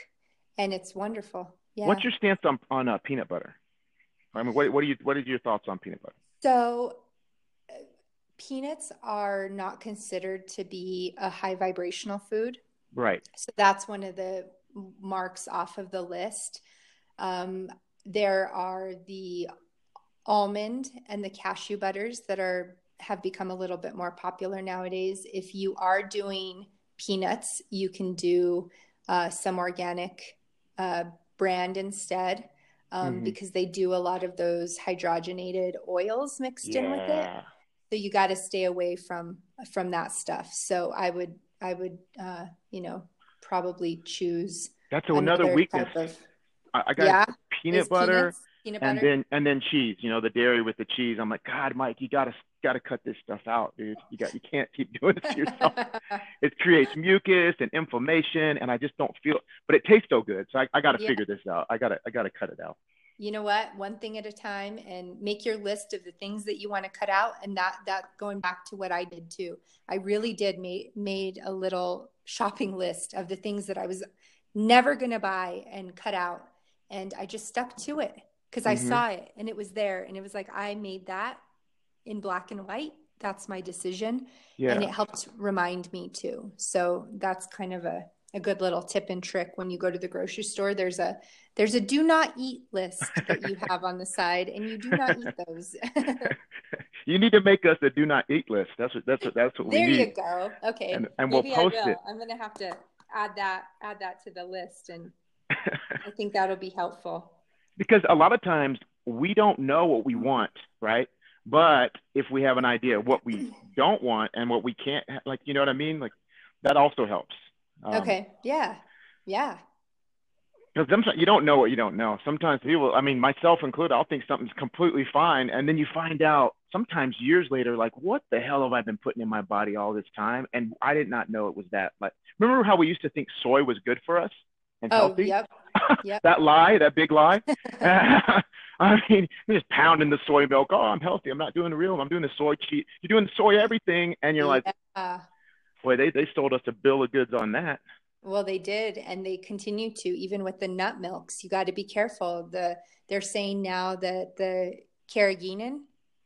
and it's wonderful yeah what's your stance on on uh, peanut butter i mean what, what are you what are your thoughts on peanut butter so uh, peanuts are not considered to be a high vibrational food Right. So that's one of the marks off of the list. Um, there are the almond and the cashew butters that are have become a little bit more popular nowadays. If you are doing peanuts, you can do uh, some organic uh, brand instead um, mm-hmm. because they do a lot of those hydrogenated oils mixed yeah. in with it. So you got to stay away from from that stuff. So I would I would, uh, you know, probably choose. That's another weakness. Of, I, got yeah, peanut butter, peanut butter, and then and then cheese. You know, the dairy with the cheese. I'm like, God, Mike, you gotta gotta cut this stuff out, dude. You got you can't keep doing this to yourself. it creates mucus and inflammation, and I just don't feel. But it tastes so good, so I, I got to yeah. figure this out. I gotta I gotta cut it out you know what one thing at a time and make your list of the things that you want to cut out and that that going back to what i did too i really did made made a little shopping list of the things that i was never going to buy and cut out and i just stuck to it because mm-hmm. i saw it and it was there and it was like i made that in black and white that's my decision yeah. and it helped remind me too so that's kind of a a good little tip and trick when you go to the grocery store. There's a there's a do not eat list that you have on the side, and you do not eat those. you need to make us a do not eat list. That's what that's what that's what there we need. There you go. Okay, and, and we'll post it. I'm gonna have to add that add that to the list, and I think that'll be helpful. Because a lot of times we don't know what we want, right? But if we have an idea of what we don't want and what we can't, like you know what I mean, like that also helps. Um, okay. Yeah. Yeah. Because sometimes you don't know what you don't know. Sometimes people, I mean, myself included, I'll think something's completely fine, and then you find out sometimes years later, like, what the hell have I been putting in my body all this time? And I did not know it was that. Like, remember how we used to think soy was good for us and oh, healthy? Yep. Yep. that lie, that big lie. I mean, you're just pounding the soy milk. Oh, I'm healthy. I'm not doing the real. I'm doing the soy cheat. You're doing the soy everything, and you're yeah. like, boy, they, they sold us a bill of goods on that. Well, they did, and they continue to, even with the nut milks. You got to be careful. The they're saying now that the carrageenan,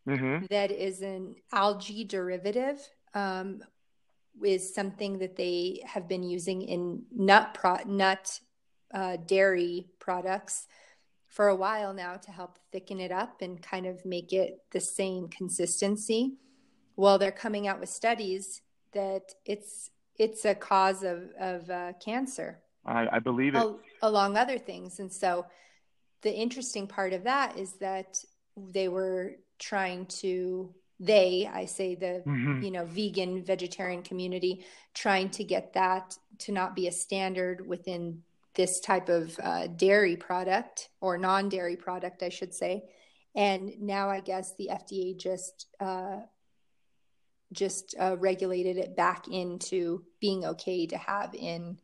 mm-hmm. that is an algae derivative, um, is something that they have been using in nut pro- nut uh, dairy products for a while now to help thicken it up and kind of make it the same consistency. Well, they're coming out with studies that it's it's a cause of of uh, cancer. I, I believe it. Al- along other things, and so the interesting part of that is that they were trying to they i say the mm-hmm. you know vegan vegetarian community trying to get that to not be a standard within this type of uh, dairy product or non-dairy product i should say and now i guess the fda just uh, just uh, regulated it back into being okay to have in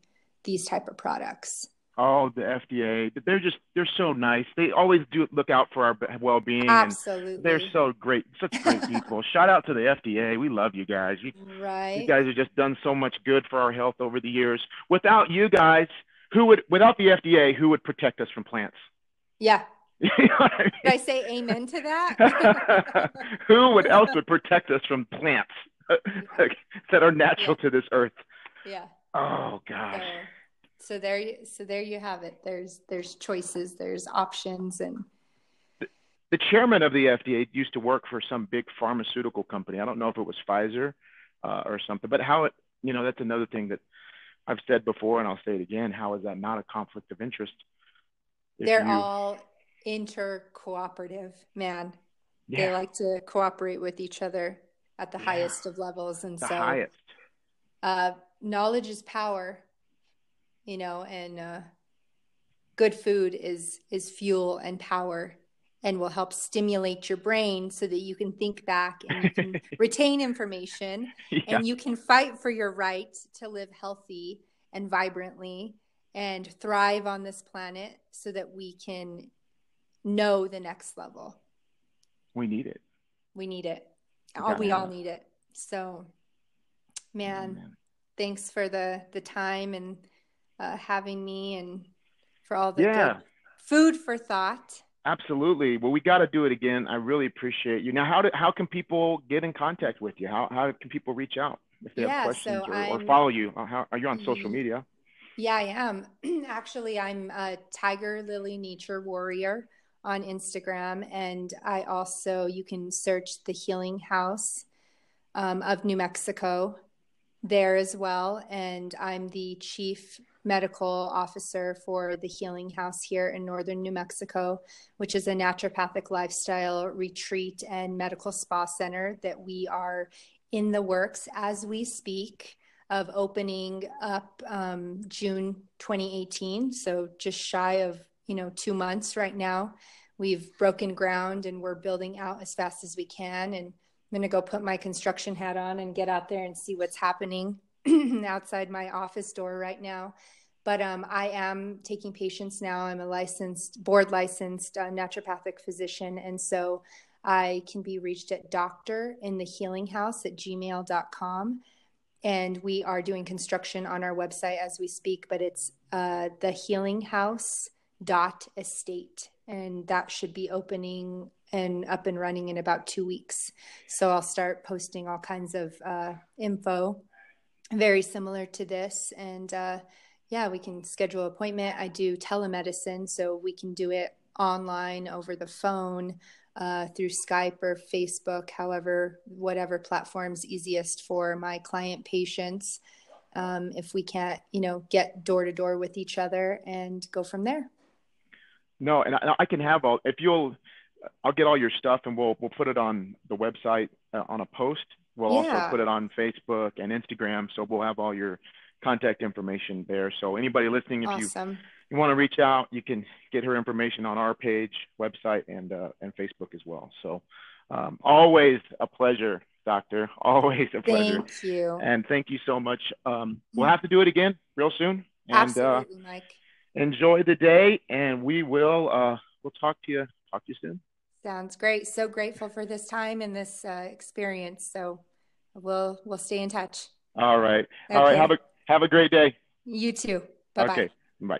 these type of products Oh, the FDA. They're just they're so nice. They always do look out for our well-being. Absolutely. they're so great. Such great people. Shout out to the FDA. We love you guys. You, right. You guys have just done so much good for our health over the years. Without you guys, who would without the FDA, who would protect us from plants? Yeah. you know I mean? Did I say amen to that? who would else would protect us from plants that are natural yeah. to this earth? Yeah. Oh gosh. So so there so there you have it there's there's choices there's options and the, the chairman of the fda used to work for some big pharmaceutical company i don't know if it was pfizer uh, or something but how it you know that's another thing that i've said before and i'll say it again how is that not a conflict of interest they're you... all inter-cooperative man yeah. they like to cooperate with each other at the yeah. highest of levels and the so highest. Uh, knowledge is power you know, and uh, good food is is fuel and power and will help stimulate your brain so that you can think back and you can retain information yeah. and you can fight for your right to live healthy and vibrantly and thrive on this planet so that we can know the next level. We need it. We need it. All, we all need it. So, man, man, thanks for the the time and uh, having me and for all the yeah. food for thought. Absolutely. Well, we got to do it again. I really appreciate you. Now, how do, how can people get in contact with you? How how can people reach out if they yeah, have questions so or, or, follow you? How, are you on social media? Yeah, I am. Actually, I'm a Tiger Lily Nature Warrior on Instagram, and I also you can search the Healing House um, of New Mexico there as well, and I'm the chief medical officer for the Healing House here in northern New Mexico, which is a naturopathic lifestyle retreat and medical spa center that we are in the works as we speak of opening up um, June 2018. So just shy of you know two months right now. We've broken ground and we're building out as fast as we can. And I'm going to go put my construction hat on and get out there and see what's happening outside my office door right now. But um, I am taking patients now. I'm a licensed, board licensed uh, naturopathic physician. And so I can be reached at doctor in the healing house at gmail.com. And we are doing construction on our website as we speak, but it's uh, the healing house dot estate. And that should be opening and up and running in about two weeks. So I'll start posting all kinds of uh, info very similar to this. And uh, yeah, we can schedule appointment. I do telemedicine, so we can do it online over the phone. Uh, through Skype or Facebook, however, whatever platform's easiest for my client patients. Um, if we can't, you know, get door to door with each other and go from there. No, and I, I, can have all. If you'll, I'll get all your stuff and we'll we'll put it on the website uh, on a post. We'll yeah. also put it on Facebook and Instagram, so we'll have all your contact information there. So anybody listening, if awesome. you you want to reach out, you can get her information on our page, website, and uh, and Facebook as well. So um, always a pleasure, Doctor. Always a pleasure. Thank you. And thank you so much. Um, we'll have to do it again real soon. And, uh, Absolutely, uh, Mike. Enjoy the day, and we will uh, we'll talk to you talk to you soon. Sounds great. So grateful for this time and this uh, experience. So we'll we'll stay in touch. All right. Okay. All right. Have a have a great day. You too. Bye bye. Okay. Bye.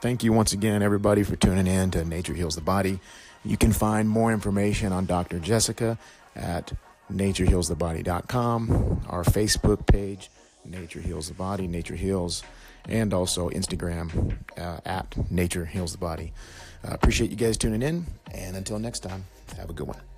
Thank you once again, everybody, for tuning in to Nature Heals the Body. You can find more information on Dr. Jessica at naturehealsthebody.com, our Facebook page, Nature Heals the Body, Nature Heals, and also Instagram uh, at Nature Heals the Body. Uh, appreciate you guys tuning in, and until next time, have a good one.